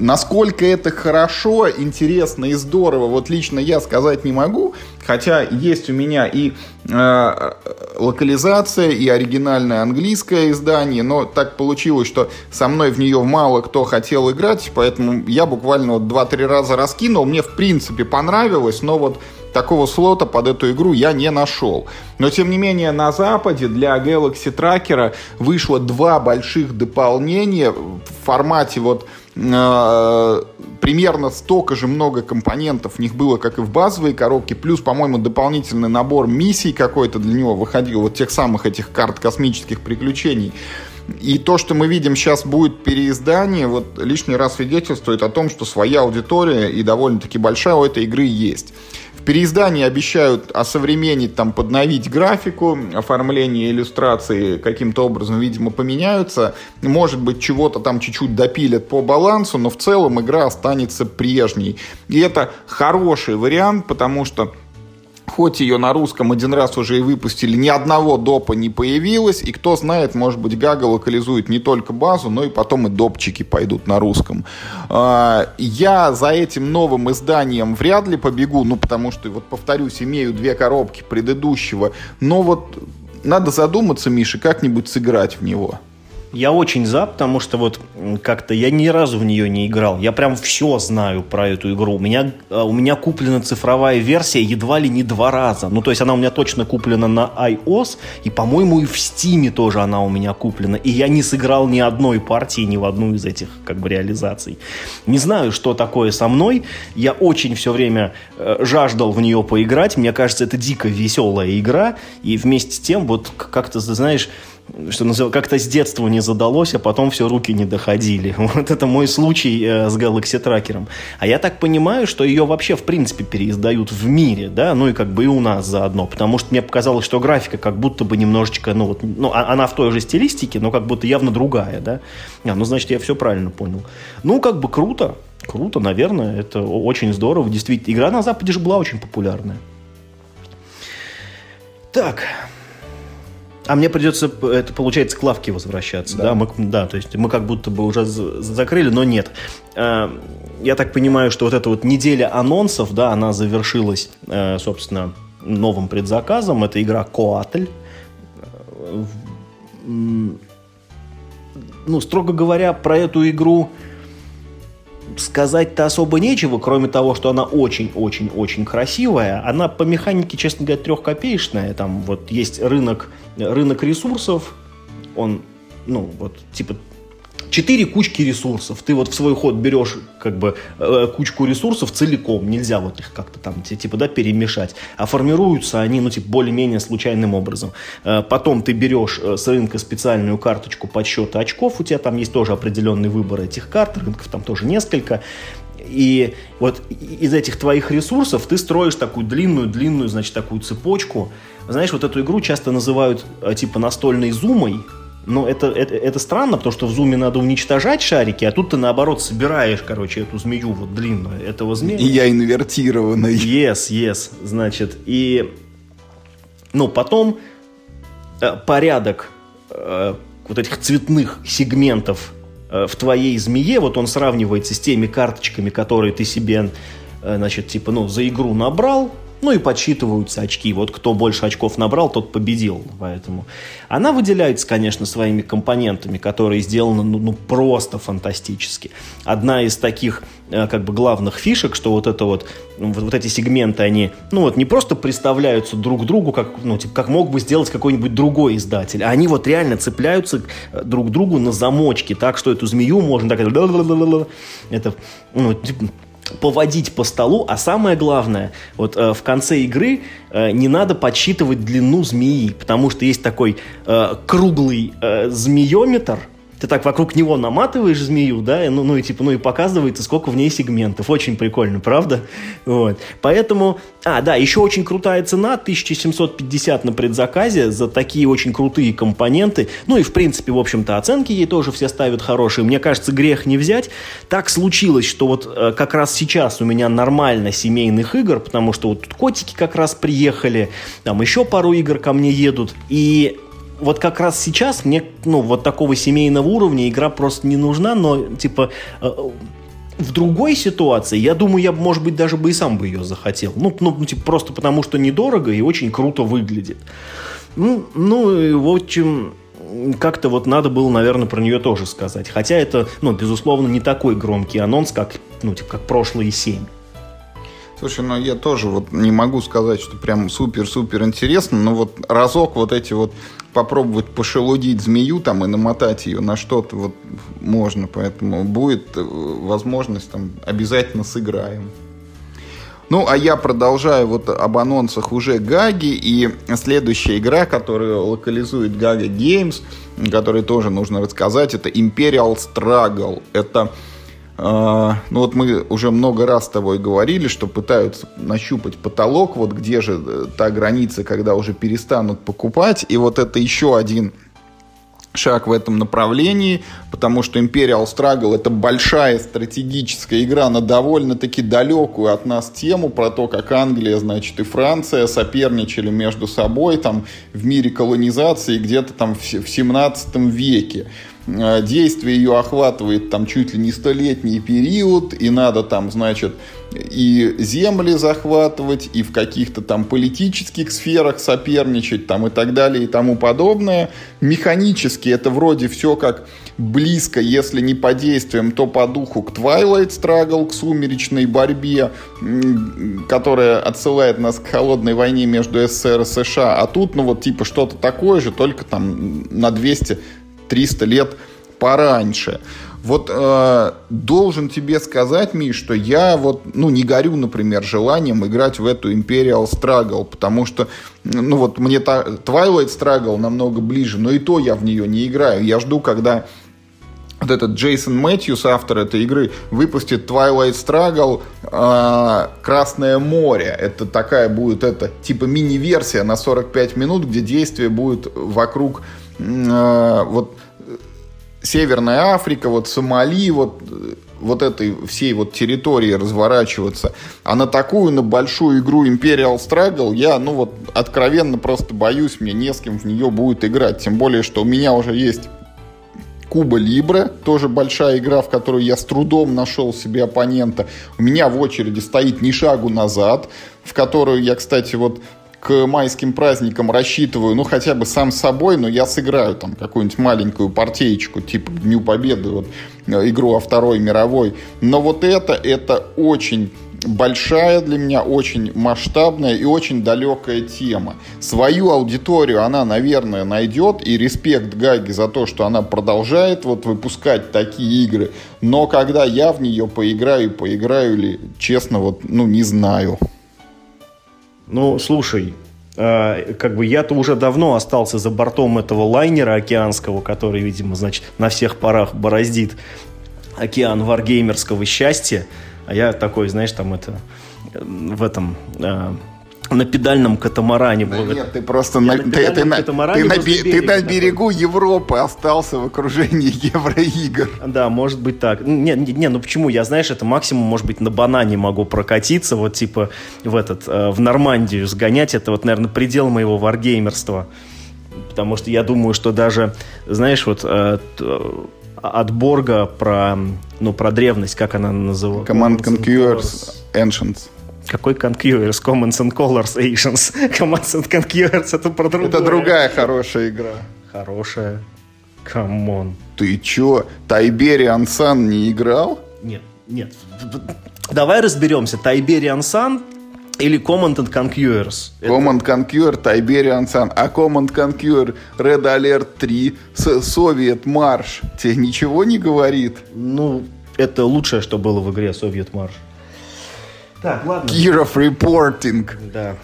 Насколько это хорошо, интересно и здорово, вот лично я сказать не могу, хотя есть у меня и э, локализация, и оригинальное английское издание, но так получилось, что со мной в нее мало кто хотел играть, поэтому я буквально вот 2-3 раза раскинул, мне в принципе понравилось, но вот такого слота под эту игру я не нашел. Но, тем не менее, на Западе для Galaxy Tracker вышло два больших дополнения в формате вот примерно столько же много компонентов в них было, как и в базовой коробке, плюс, по-моему, дополнительный набор миссий какой-то для него выходил, вот тех самых этих карт космических приключений. И то, что мы видим сейчас будет переиздание, вот лишний раз свидетельствует о том, что своя аудитория и довольно-таки большая у этой игры есть. В переиздании обещают осовременить, там, подновить графику, оформление иллюстрации каким-то образом, видимо, поменяются. Может быть, чего-то там чуть-чуть допилят по балансу, но в целом игра останется прежней. И это хороший вариант, потому что Хоть ее на русском один раз уже и выпустили, ни одного допа не появилось. И кто знает, может быть, Гага локализует не только базу, но и потом и допчики пойдут на русском. А, я за этим новым изданием вряд ли побегу, ну, потому что, вот повторюсь, имею две коробки предыдущего. Но вот надо задуматься, Миша, как-нибудь сыграть в него. Я очень за, потому что вот как-то я ни разу в нее не играл. Я прям все знаю про эту игру. У меня, э, у меня куплена цифровая версия едва ли не два раза. Ну, то есть она у меня точно куплена на iOS, и, по-моему, и в Steam тоже она у меня куплена. И я не сыграл ни одной партии, ни в одну из этих как бы реализаций. Не знаю, что такое со мной. Я очень все время э, жаждал в нее поиграть. Мне кажется, это дико веселая игра. И вместе с тем, вот как-то, знаешь, что называется, как-то с детства не задалось, а потом все руки не доходили. Вот это мой случай э, с Galaxy Tracker. А я так понимаю, что ее вообще в принципе переиздают в мире, да, ну и как бы и у нас заодно, потому что мне показалось, что графика как будто бы немножечко, ну вот, ну а, она в той же стилистике, но как будто явно другая, да. А, ну значит я все правильно понял. Ну как бы круто, круто, наверное, это очень здорово, действительно. Игра на Западе же была очень популярная. Так, а мне придется, это получается, к лавке возвращаться, да? Да, мы, да то есть мы как будто бы уже закрыли, но нет. А, я так понимаю, что вот эта вот неделя анонсов, да, она завершилась, э, собственно, новым предзаказом. Это игра Коатль. Ну, строго говоря, про эту игру сказать-то особо нечего, кроме того, что она очень-очень-очень красивая. Она по механике, честно говоря, трехкопеечная. Там вот есть рынок, рынок ресурсов, он, ну, вот, типа четыре кучки ресурсов. Ты вот в свой ход берешь как бы э, кучку ресурсов целиком, нельзя вот их как-то там типа да перемешать, а формируются они ну типа более-менее случайным образом. Э, потом ты берешь э, с рынка специальную карточку подсчета очков, у тебя там есть тоже определенный выбор этих карт, рынков там тоже несколько. И вот из этих твоих ресурсов ты строишь такую длинную-длинную, значит, такую цепочку. Знаешь, вот эту игру часто называют типа настольной зумой, но это, это, это странно, потому что в зуме надо уничтожать шарики, а тут ты наоборот собираешь, короче, эту змею вот длинную, этого змея. И я инвертированный. Yes, yes, значит. И, ну, потом э, порядок э, вот этих цветных сегментов э, в твоей змее, вот он сравнивается с теми карточками, которые ты себе, э, значит, типа, ну, за игру набрал, ну и подсчитываются очки. Вот кто больше очков набрал, тот победил. Поэтому она выделяется, конечно, своими компонентами, которые сделаны ну, ну просто фантастически. Одна из таких э, как бы главных фишек, что вот это вот, вот, вот эти сегменты, они, ну вот не просто представляются друг другу, как, ну, типа, как мог бы сделать какой-нибудь другой издатель, а они вот реально цепляются э, друг другу на замочки, так что эту змею можно так это, ну, типа, поводить по столу, а самое главное, вот э, в конце игры э, не надо подсчитывать длину змеи, потому что есть такой э, круглый э, змеометр, ты так вокруг него наматываешь змею, да, ну, ну и типа, ну и показывается, сколько в ней сегментов. Очень прикольно, правда? Вот. Поэтому, а, да, еще очень крутая цена, 1750 на предзаказе за такие очень крутые компоненты. Ну и, в принципе, в общем-то, оценки ей тоже все ставят хорошие. Мне кажется, грех не взять. Так случилось, что вот э, как раз сейчас у меня нормально семейных игр, потому что вот котики как раз приехали, там еще пару игр ко мне едут, и вот как раз сейчас мне, ну, вот такого семейного уровня игра просто не нужна, но, типа, э, в другой ситуации, я думаю, я, может быть, даже бы и сам бы ее захотел. Ну, ну, ну типа, просто потому что недорого и очень круто выглядит. Ну, ну, и, в общем, как-то вот надо было, наверное, про нее тоже сказать. Хотя это, ну, безусловно, не такой громкий анонс, как, ну, типа, как прошлые семь. Слушай, ну я тоже вот не могу сказать, что прям супер-супер интересно, но вот разок вот эти вот попробовать пошелудить змею там и намотать ее на что-то вот можно, поэтому будет э, возможность там обязательно сыграем. Ну, а я продолжаю вот об анонсах уже Гаги, и следующая игра, которую локализует Гага Games, которой тоже нужно рассказать, это Imperial Struggle. Это ну вот мы уже много раз с тобой говорили, что пытаются нащупать потолок, вот где же э, та граница, когда уже перестанут покупать. И вот это еще один шаг в этом направлении, потому что Imperial Struggle это большая стратегическая игра на довольно-таки далекую от нас тему про то, как Англия, значит, и Франция соперничали между собой там в мире колонизации где-то там в 17 веке. Э, действие ее охватывает там чуть ли не столетний период, и надо там, значит, и земли захватывать, и в каких-то там политических сферах соперничать, там и так далее, и тому подобное. Механически это вроде все как близко, если не по действиям, то по духу к Twilight Struggle, к сумеречной борьбе, которая отсылает нас к холодной войне между СССР и США. А тут, ну вот типа что-то такое же, только там на 200 300 лет пораньше. Вот э, должен тебе сказать, Миш, что я вот, ну, не горю, например, желанием играть в эту Imperial Struggle, потому что, ну, вот мне та, Twilight Struggle намного ближе, но и то я в нее не играю. Я жду, когда вот этот Джейсон Мэтьюс, автор этой игры, выпустит Twilight Struggle э, Красное море. Это такая будет, это типа мини-версия на 45 минут, где действие будет вокруг э, вот Северная Африка, вот Сомали, вот, вот этой всей вот территории разворачиваться. А на такую, на большую игру Imperial Struggle я, ну вот, откровенно просто боюсь, мне не с кем в нее будет играть. Тем более, что у меня уже есть Куба Либре, тоже большая игра, в которую я с трудом нашел себе оппонента. У меня в очереди стоит ни шагу назад, в которую я, кстати, вот к майским праздникам рассчитываю, ну, хотя бы сам собой, но я сыграю там какую-нибудь маленькую партеечку, типа Дню Победы, вот, э, игру о Второй мировой. Но вот это, это очень большая для меня, очень масштабная и очень далекая тема. Свою аудиторию она, наверное, найдет, и респект Гаги за то, что она продолжает вот выпускать такие игры. Но когда я в нее поиграю, поиграю ли, честно, вот, ну, не знаю. Ну, слушай, э, как бы я-то уже давно остался за бортом этого лайнера океанского, который, видимо, значит, на всех парах бороздит океан варгеймерского счастья. А я такой, знаешь, там это в этом э, на педальном катамаране. Да нет, ты просто на, на, ты, ты, на, ты, на, ты на берегу Европы остался в окружении евроигр. Да, может быть так. Не, не, не, ну почему? Я, знаешь, это максимум, может быть, на банане могу прокатиться, вот типа в этот, э, в Нормандию сгонять. Это вот, наверное, предел моего варгеймерства. Потому что я думаю, что даже, знаешь, вот э, от Борга про, ну, про древность, как она называется? Command Conquerors Ancients. Какой Conquerors? Commands and Colors Ancients. Commands and Conquerors это про другое. Это другая хорошая игра. Хорошая. Come on. Ты чё, Tiberian Sun не играл? Нет, нет. Давай разберемся. Tiberian Sun или Command and Conquerors. Command Conquer, Tiberian Sun. А Command Conquer, Red Alert 3, Soviet March. Тебе ничего не говорит? Ну, это лучшее, что было в игре Soviet March. Так, ладно. Kirov Reporting. Да.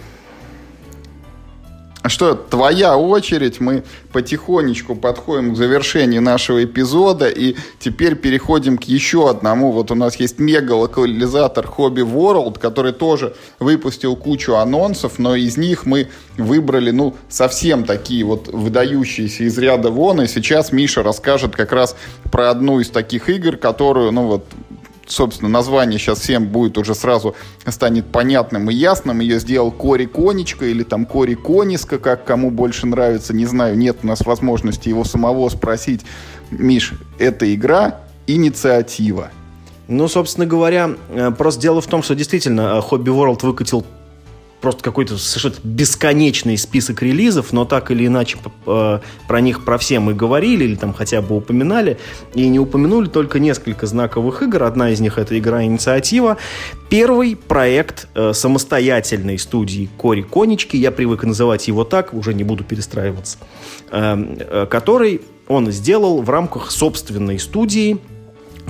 Что, твоя очередь, мы потихонечку подходим к завершению нашего эпизода, и теперь переходим к еще одному. Вот у нас есть мега-локализатор Hobby World, который тоже выпустил кучу анонсов, но из них мы выбрали, ну, совсем такие вот выдающиеся из ряда вон, и сейчас Миша расскажет как раз про одну из таких игр, которую, ну, вот, собственно, название сейчас всем будет уже сразу станет понятным и ясным. Ее сделал Кори Конечка или там Кори Кониска, как кому больше нравится, не знаю. Нет у нас возможности его самого спросить. Миш, эта игра инициатива. Ну, собственно говоря, э, просто дело в том, что действительно Hobby World выкатил просто какой-то совершенно бесконечный список релизов, но так или иначе э, про них про все мы говорили или там хотя бы упоминали, и не упомянули только несколько знаковых игр. Одна из них это игра «Инициатива». Первый проект э, самостоятельной студии Кори Конечки, я привык называть его так, уже не буду перестраиваться, э, который он сделал в рамках собственной студии,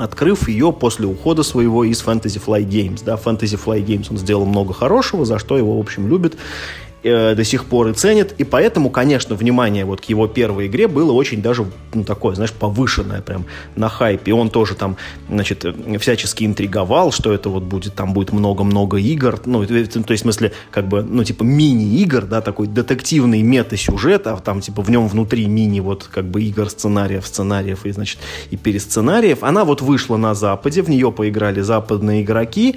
открыв ее после ухода своего из Fantasy Flight Games. Да, Fantasy Flight Games он сделал много хорошего, за что его, в общем, любят э, до сих пор и ценит. И поэтому, конечно, внимание вот к его первой игре было очень даже, ну, такое, знаешь, повышенное прям на хайпе. И он тоже там, значит, всячески интриговал, что это вот будет, там будет много-много игр. Ну, то есть, в смысле, как бы, ну, типа, мини-игр, да, такой детективный мета-сюжет, а там, типа, в нем внутри мини, вот, как бы, игр, сценариев, сценариев и, значит, и пересценариев. Она вот вышла на Западе, в нее поиграли западные игроки.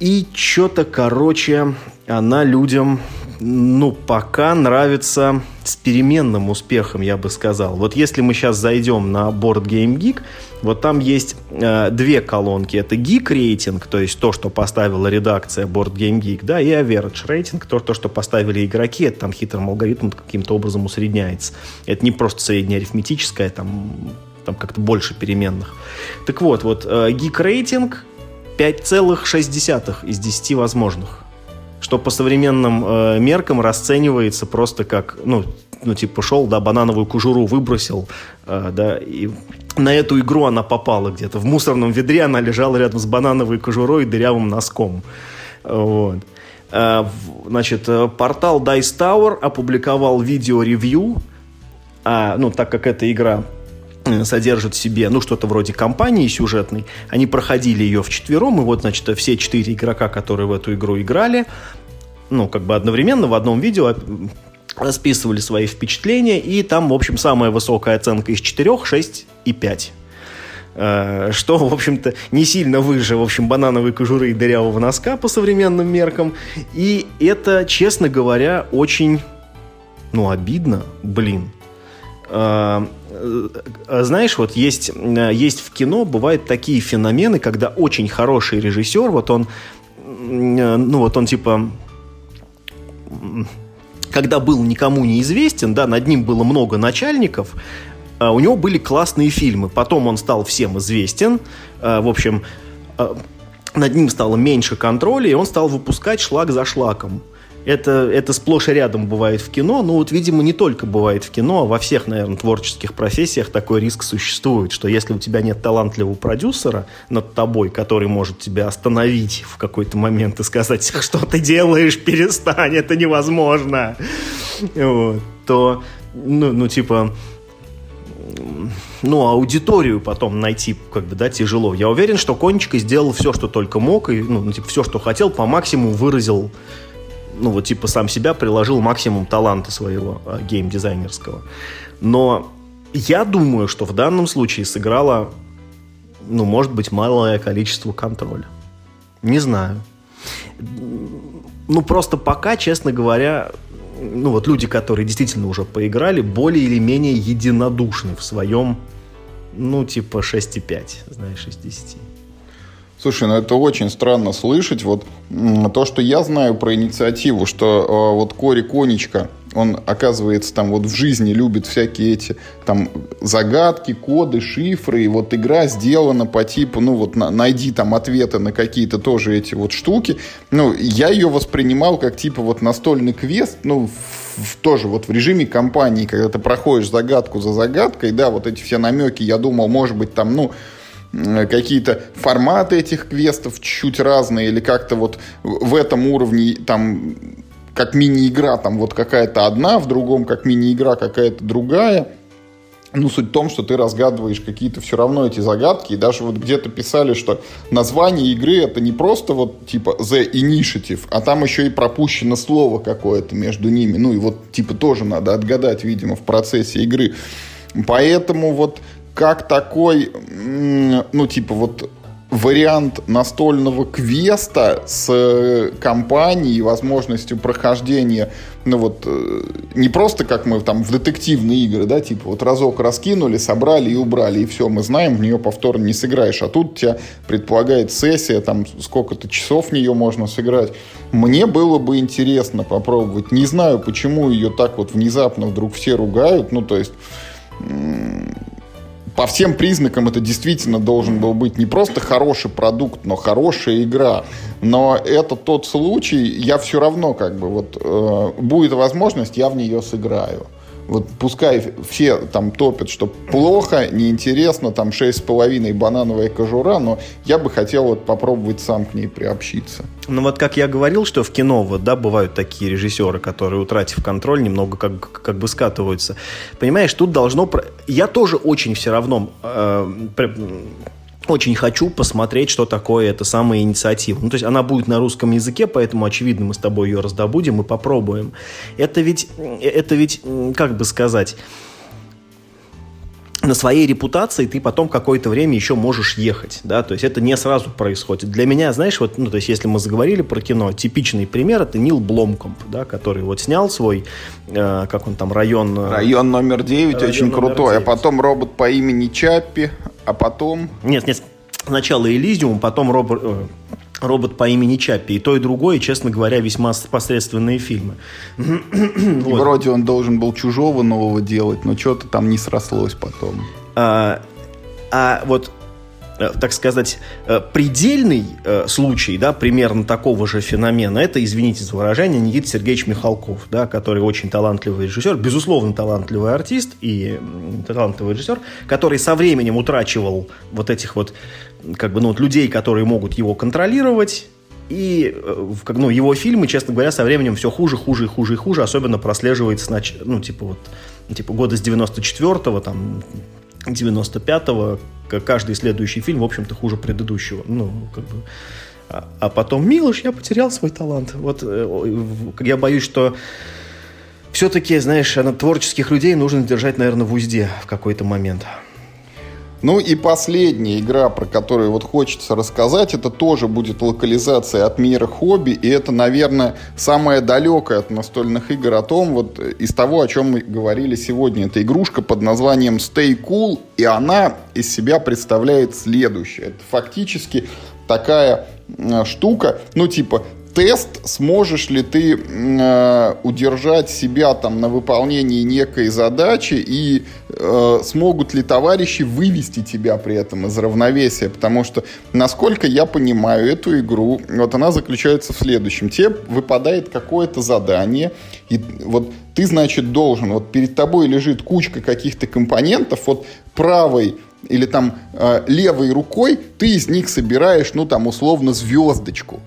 И что-то, короче, она людям, ну, пока нравится с переменным успехом, я бы сказал. Вот если мы сейчас зайдем на Board Game Geek, вот там есть э, две колонки. Это Geek рейтинг, то есть то, что поставила редакция Board Game Geek, да, и Average рейтинг, то, то, что поставили игроки, это там хитрым алгоритмом каким-то образом усредняется. Это не просто среднеарифметическое, там, там как-то больше переменных. Так вот, вот э, Geek рейтинг 5,6 из 10 возможных. Что по современным э, меркам расценивается просто как, ну, ну, типа, шел, да, банановую кожуру выбросил, э, да, и на эту игру она попала где-то. В мусорном ведре она лежала рядом с банановой кожурой и дырявым носком. Вот. Э, значит, э, портал Dice Tower опубликовал видео-ревью, а, ну, так как эта игра содержит в себе, ну, что-то вроде кампании сюжетной. Они проходили ее вчетвером, и вот, значит, все четыре игрока, которые в эту игру играли, ну, как бы одновременно в одном видео расписывали свои впечатления, и там, в общем, самая высокая оценка из четырех, 6 и 5 э, что, в общем-то, не сильно выше, в общем, банановой кожуры и дырявого носка по современным меркам. И это, честно говоря, очень, ну, обидно, блин. Э, Э, знаешь, вот есть, э, есть в кино, бывают такие феномены, когда очень хороший режиссер, вот он, э, ну вот он типа когда был никому неизвестен, да, над ним было много начальников, у него были классные фильмы. Потом он стал всем известен. В общем, над ним стало меньше контроля, и он стал выпускать шлак за шлаком. Это, это сплошь и рядом бывает в кино, но вот, видимо, не только бывает в кино, а во всех, наверное, творческих профессиях такой риск существует, что если у тебя нет талантливого продюсера над тобой, который может тебя остановить в какой-то момент и сказать, что ты делаешь, перестань, это невозможно, вот, то, ну, ну, типа, ну, аудиторию потом найти, как бы, да, тяжело. Я уверен, что Конечка сделал все, что только мог, и, ну, ну типа, все, что хотел, по максимуму выразил ну вот типа сам себя приложил максимум таланта своего э, геймдизайнерского. Но я думаю, что в данном случае сыграло, ну, может быть, малое количество контроля. Не знаю. Ну, просто пока, честно говоря, ну, вот люди, которые действительно уже поиграли, более или менее единодушны в своем, ну, типа 6,5, знаешь, из 10. Слушай, ну это очень странно слышать. Вот то, что я знаю про инициативу, что э, вот Кори Конечка, он, оказывается, там вот в жизни любит всякие эти там загадки, коды, шифры. И вот игра сделана по типу, ну вот на, найди там ответы на какие-то тоже эти вот штуки. Ну, я ее воспринимал как типа вот настольный квест, ну, в, в, тоже вот в режиме кампании, когда ты проходишь загадку за загадкой, да, вот эти все намеки, я думал, может быть, там, ну, какие-то форматы этих квестов чуть разные, или как-то вот в этом уровне там как мини-игра там вот какая-то одна, в другом как мини-игра какая-то другая. Ну, суть в том, что ты разгадываешь какие-то все равно эти загадки, и даже вот где-то писали, что название игры это не просто вот типа The Initiative, а там еще и пропущено слово какое-то между ними. Ну, и вот типа тоже надо отгадать, видимо, в процессе игры. Поэтому вот как такой, ну, типа вот вариант настольного квеста с э, компанией и возможностью прохождения, ну вот, э, не просто как мы там в детективные игры, да, типа вот разок раскинули, собрали и убрали, и все, мы знаем, в нее повторно не сыграешь, а тут тебя предполагает сессия, там сколько-то часов в нее можно сыграть. Мне было бы интересно попробовать, не знаю, почему ее так вот внезапно вдруг все ругают, ну то есть по всем признакам это действительно должен был быть не просто хороший продукт, но хорошая игра. Но это тот случай, я все равно как бы вот э, будет возможность, я в нее сыграю. Вот пускай все там топят, что плохо, неинтересно, там 6,5 банановая кожура, но я бы хотел вот попробовать сам к ней приобщиться. Ну вот как я говорил, что в кино вот, да, бывают такие режиссеры, которые, утратив контроль, немного как, как бы скатываются. Понимаешь, тут должно... Я тоже очень все равно э, очень хочу посмотреть, что такое эта самая инициатива. Ну, то есть она будет на русском языке, поэтому, очевидно, мы с тобой ее раздобудем и попробуем. Это ведь, это ведь, как бы сказать, на своей репутации ты потом какое-то время еще можешь ехать, да, то есть это не сразу происходит. Для меня, знаешь, вот, ну, то есть если мы заговорили про кино, типичный пример это Нил Бломкомп, да, который вот снял свой, э, как он там, район... Э, район номер 9, район очень номер крутой, 9. а потом робот по имени Чаппи, а потом... Нет, нет, сначала Элизиум, потом робот, э, робот по имени Чаппи. И то, и другое, честно говоря, весьма посредственные фильмы. вот. Вроде он должен был чужого нового делать, но что-то там не срослось потом. А, а вот так сказать, э, предельный э, случай, да, примерно такого же феномена, это, извините за выражение, Никита Сергеевич Михалков, да, который очень талантливый режиссер, безусловно, талантливый артист и талантливый режиссер, который со временем утрачивал вот этих вот, как бы, ну, вот людей, которые могут его контролировать, и ну, его фильмы, честно говоря, со временем все хуже, хуже и хуже и хуже, особенно прослеживается, ну, типа вот, типа года с 94-го, там, 95-го, каждый следующий фильм, в общем-то, хуже предыдущего. Ну, как бы... А, а потом, Милош, я потерял свой талант. Вот э, я боюсь, что все-таки, знаешь, творческих людей нужно держать, наверное, в узде в какой-то момент. Ну и последняя игра, про которую вот хочется рассказать, это тоже будет локализация от мира хобби, и это, наверное, самая далекая от настольных игр о том, вот из того, о чем мы говорили сегодня. Это игрушка под названием Stay Cool, и она из себя представляет следующее. Это фактически такая штука, ну типа тест, сможешь ли ты э, удержать себя там на выполнении некой задачи и э, смогут ли товарищи вывести тебя при этом из равновесия. Потому что, насколько я понимаю эту игру, вот она заключается в следующем. Тебе выпадает какое-то задание, и вот ты, значит, должен, вот перед тобой лежит кучка каких-то компонентов, вот правой или там э, левой рукой ты из них собираешь, ну там условно звездочку.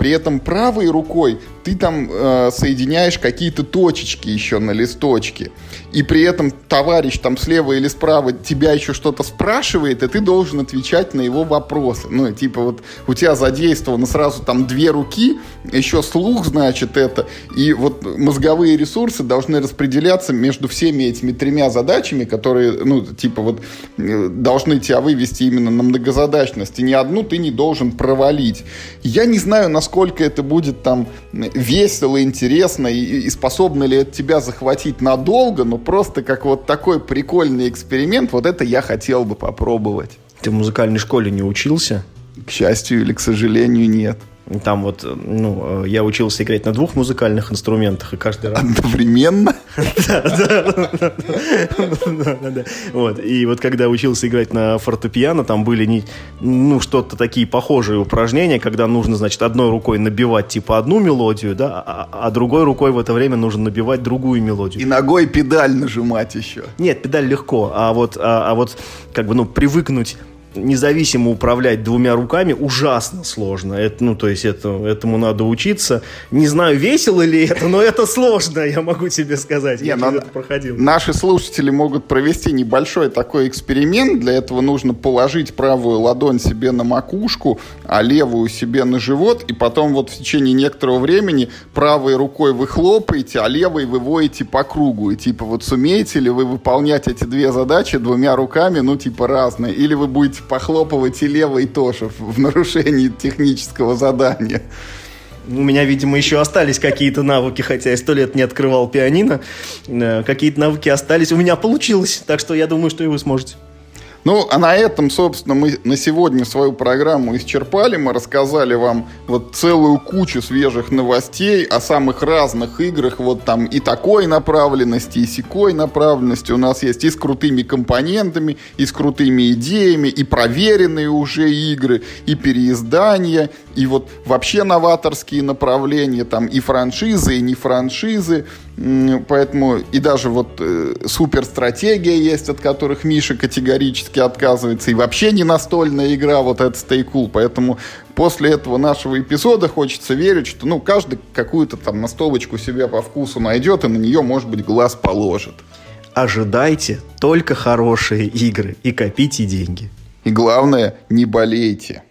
При этом правой рукой ты там э, соединяешь какие-то точечки еще на листочке. И при этом товарищ там слева или справа тебя еще что-то спрашивает, и ты должен отвечать на его вопросы. Ну, типа вот у тебя задействовано сразу там две руки, еще слух, значит, это. И вот мозговые ресурсы должны распределяться между всеми этими тремя задачами, которые, ну, типа вот э, должны тебя вывести именно на многозадачность. И ни одну ты не должен провалить. Я не знаю, насколько насколько это будет там весело, интересно и, и способно ли это тебя захватить надолго, но просто как вот такой прикольный эксперимент, вот это я хотел бы попробовать. Ты в музыкальной школе не учился? К счастью или к сожалению, нет. Там вот, ну, я учился играть на двух музыкальных инструментах, и каждый раз... Одновременно? Да, да. Вот, и вот когда учился играть на фортепиано, там были, ну, что-то такие похожие упражнения, когда нужно, значит, одной рукой набивать, типа, одну мелодию, да, а, а другой рукой в это время нужно набивать другую мелодию. И ногой педаль нажимать еще. Нет, педаль легко, а вот, а, а вот, как бы, ну, привыкнуть независимо управлять двумя руками ужасно сложно. Это, ну, то есть это, этому надо учиться. Не знаю, весело ли это, но это сложно, я могу тебе сказать. Не, я это проходил. Наши слушатели могут провести небольшой такой эксперимент. Для этого нужно положить правую ладонь себе на макушку, а левую себе на живот, и потом вот в течение некоторого времени правой рукой вы хлопаете, а левой вы воете по кругу. И типа вот сумеете ли вы выполнять эти две задачи двумя руками, ну типа разные, или вы будете похлопывать и левой тоже в нарушении технического задания. У меня, видимо, еще остались какие-то навыки, хотя я сто лет не открывал пианино. Э, какие-то навыки остались. У меня получилось, так что я думаю, что и вы сможете. Ну, а на этом, собственно, мы на сегодня свою программу исчерпали. Мы рассказали вам вот целую кучу свежих новостей о самых разных играх. Вот там и такой направленности, и секой направленности у нас есть. И с крутыми компонентами, и с крутыми идеями, и проверенные уже игры, и переиздания, и вот вообще новаторские направления, там и франшизы, и не франшизы. Поэтому и даже вот э, суперстратегия есть, от которых Миша категорически отказывается. И вообще не настольная игра, вот это Stay Cool. Поэтому после этого нашего эпизода хочется верить, что ну, каждый какую-то там настолочку себе по вкусу найдет и на нее, может быть, глаз положит. Ожидайте только хорошие игры и копите деньги. И главное, не болейте.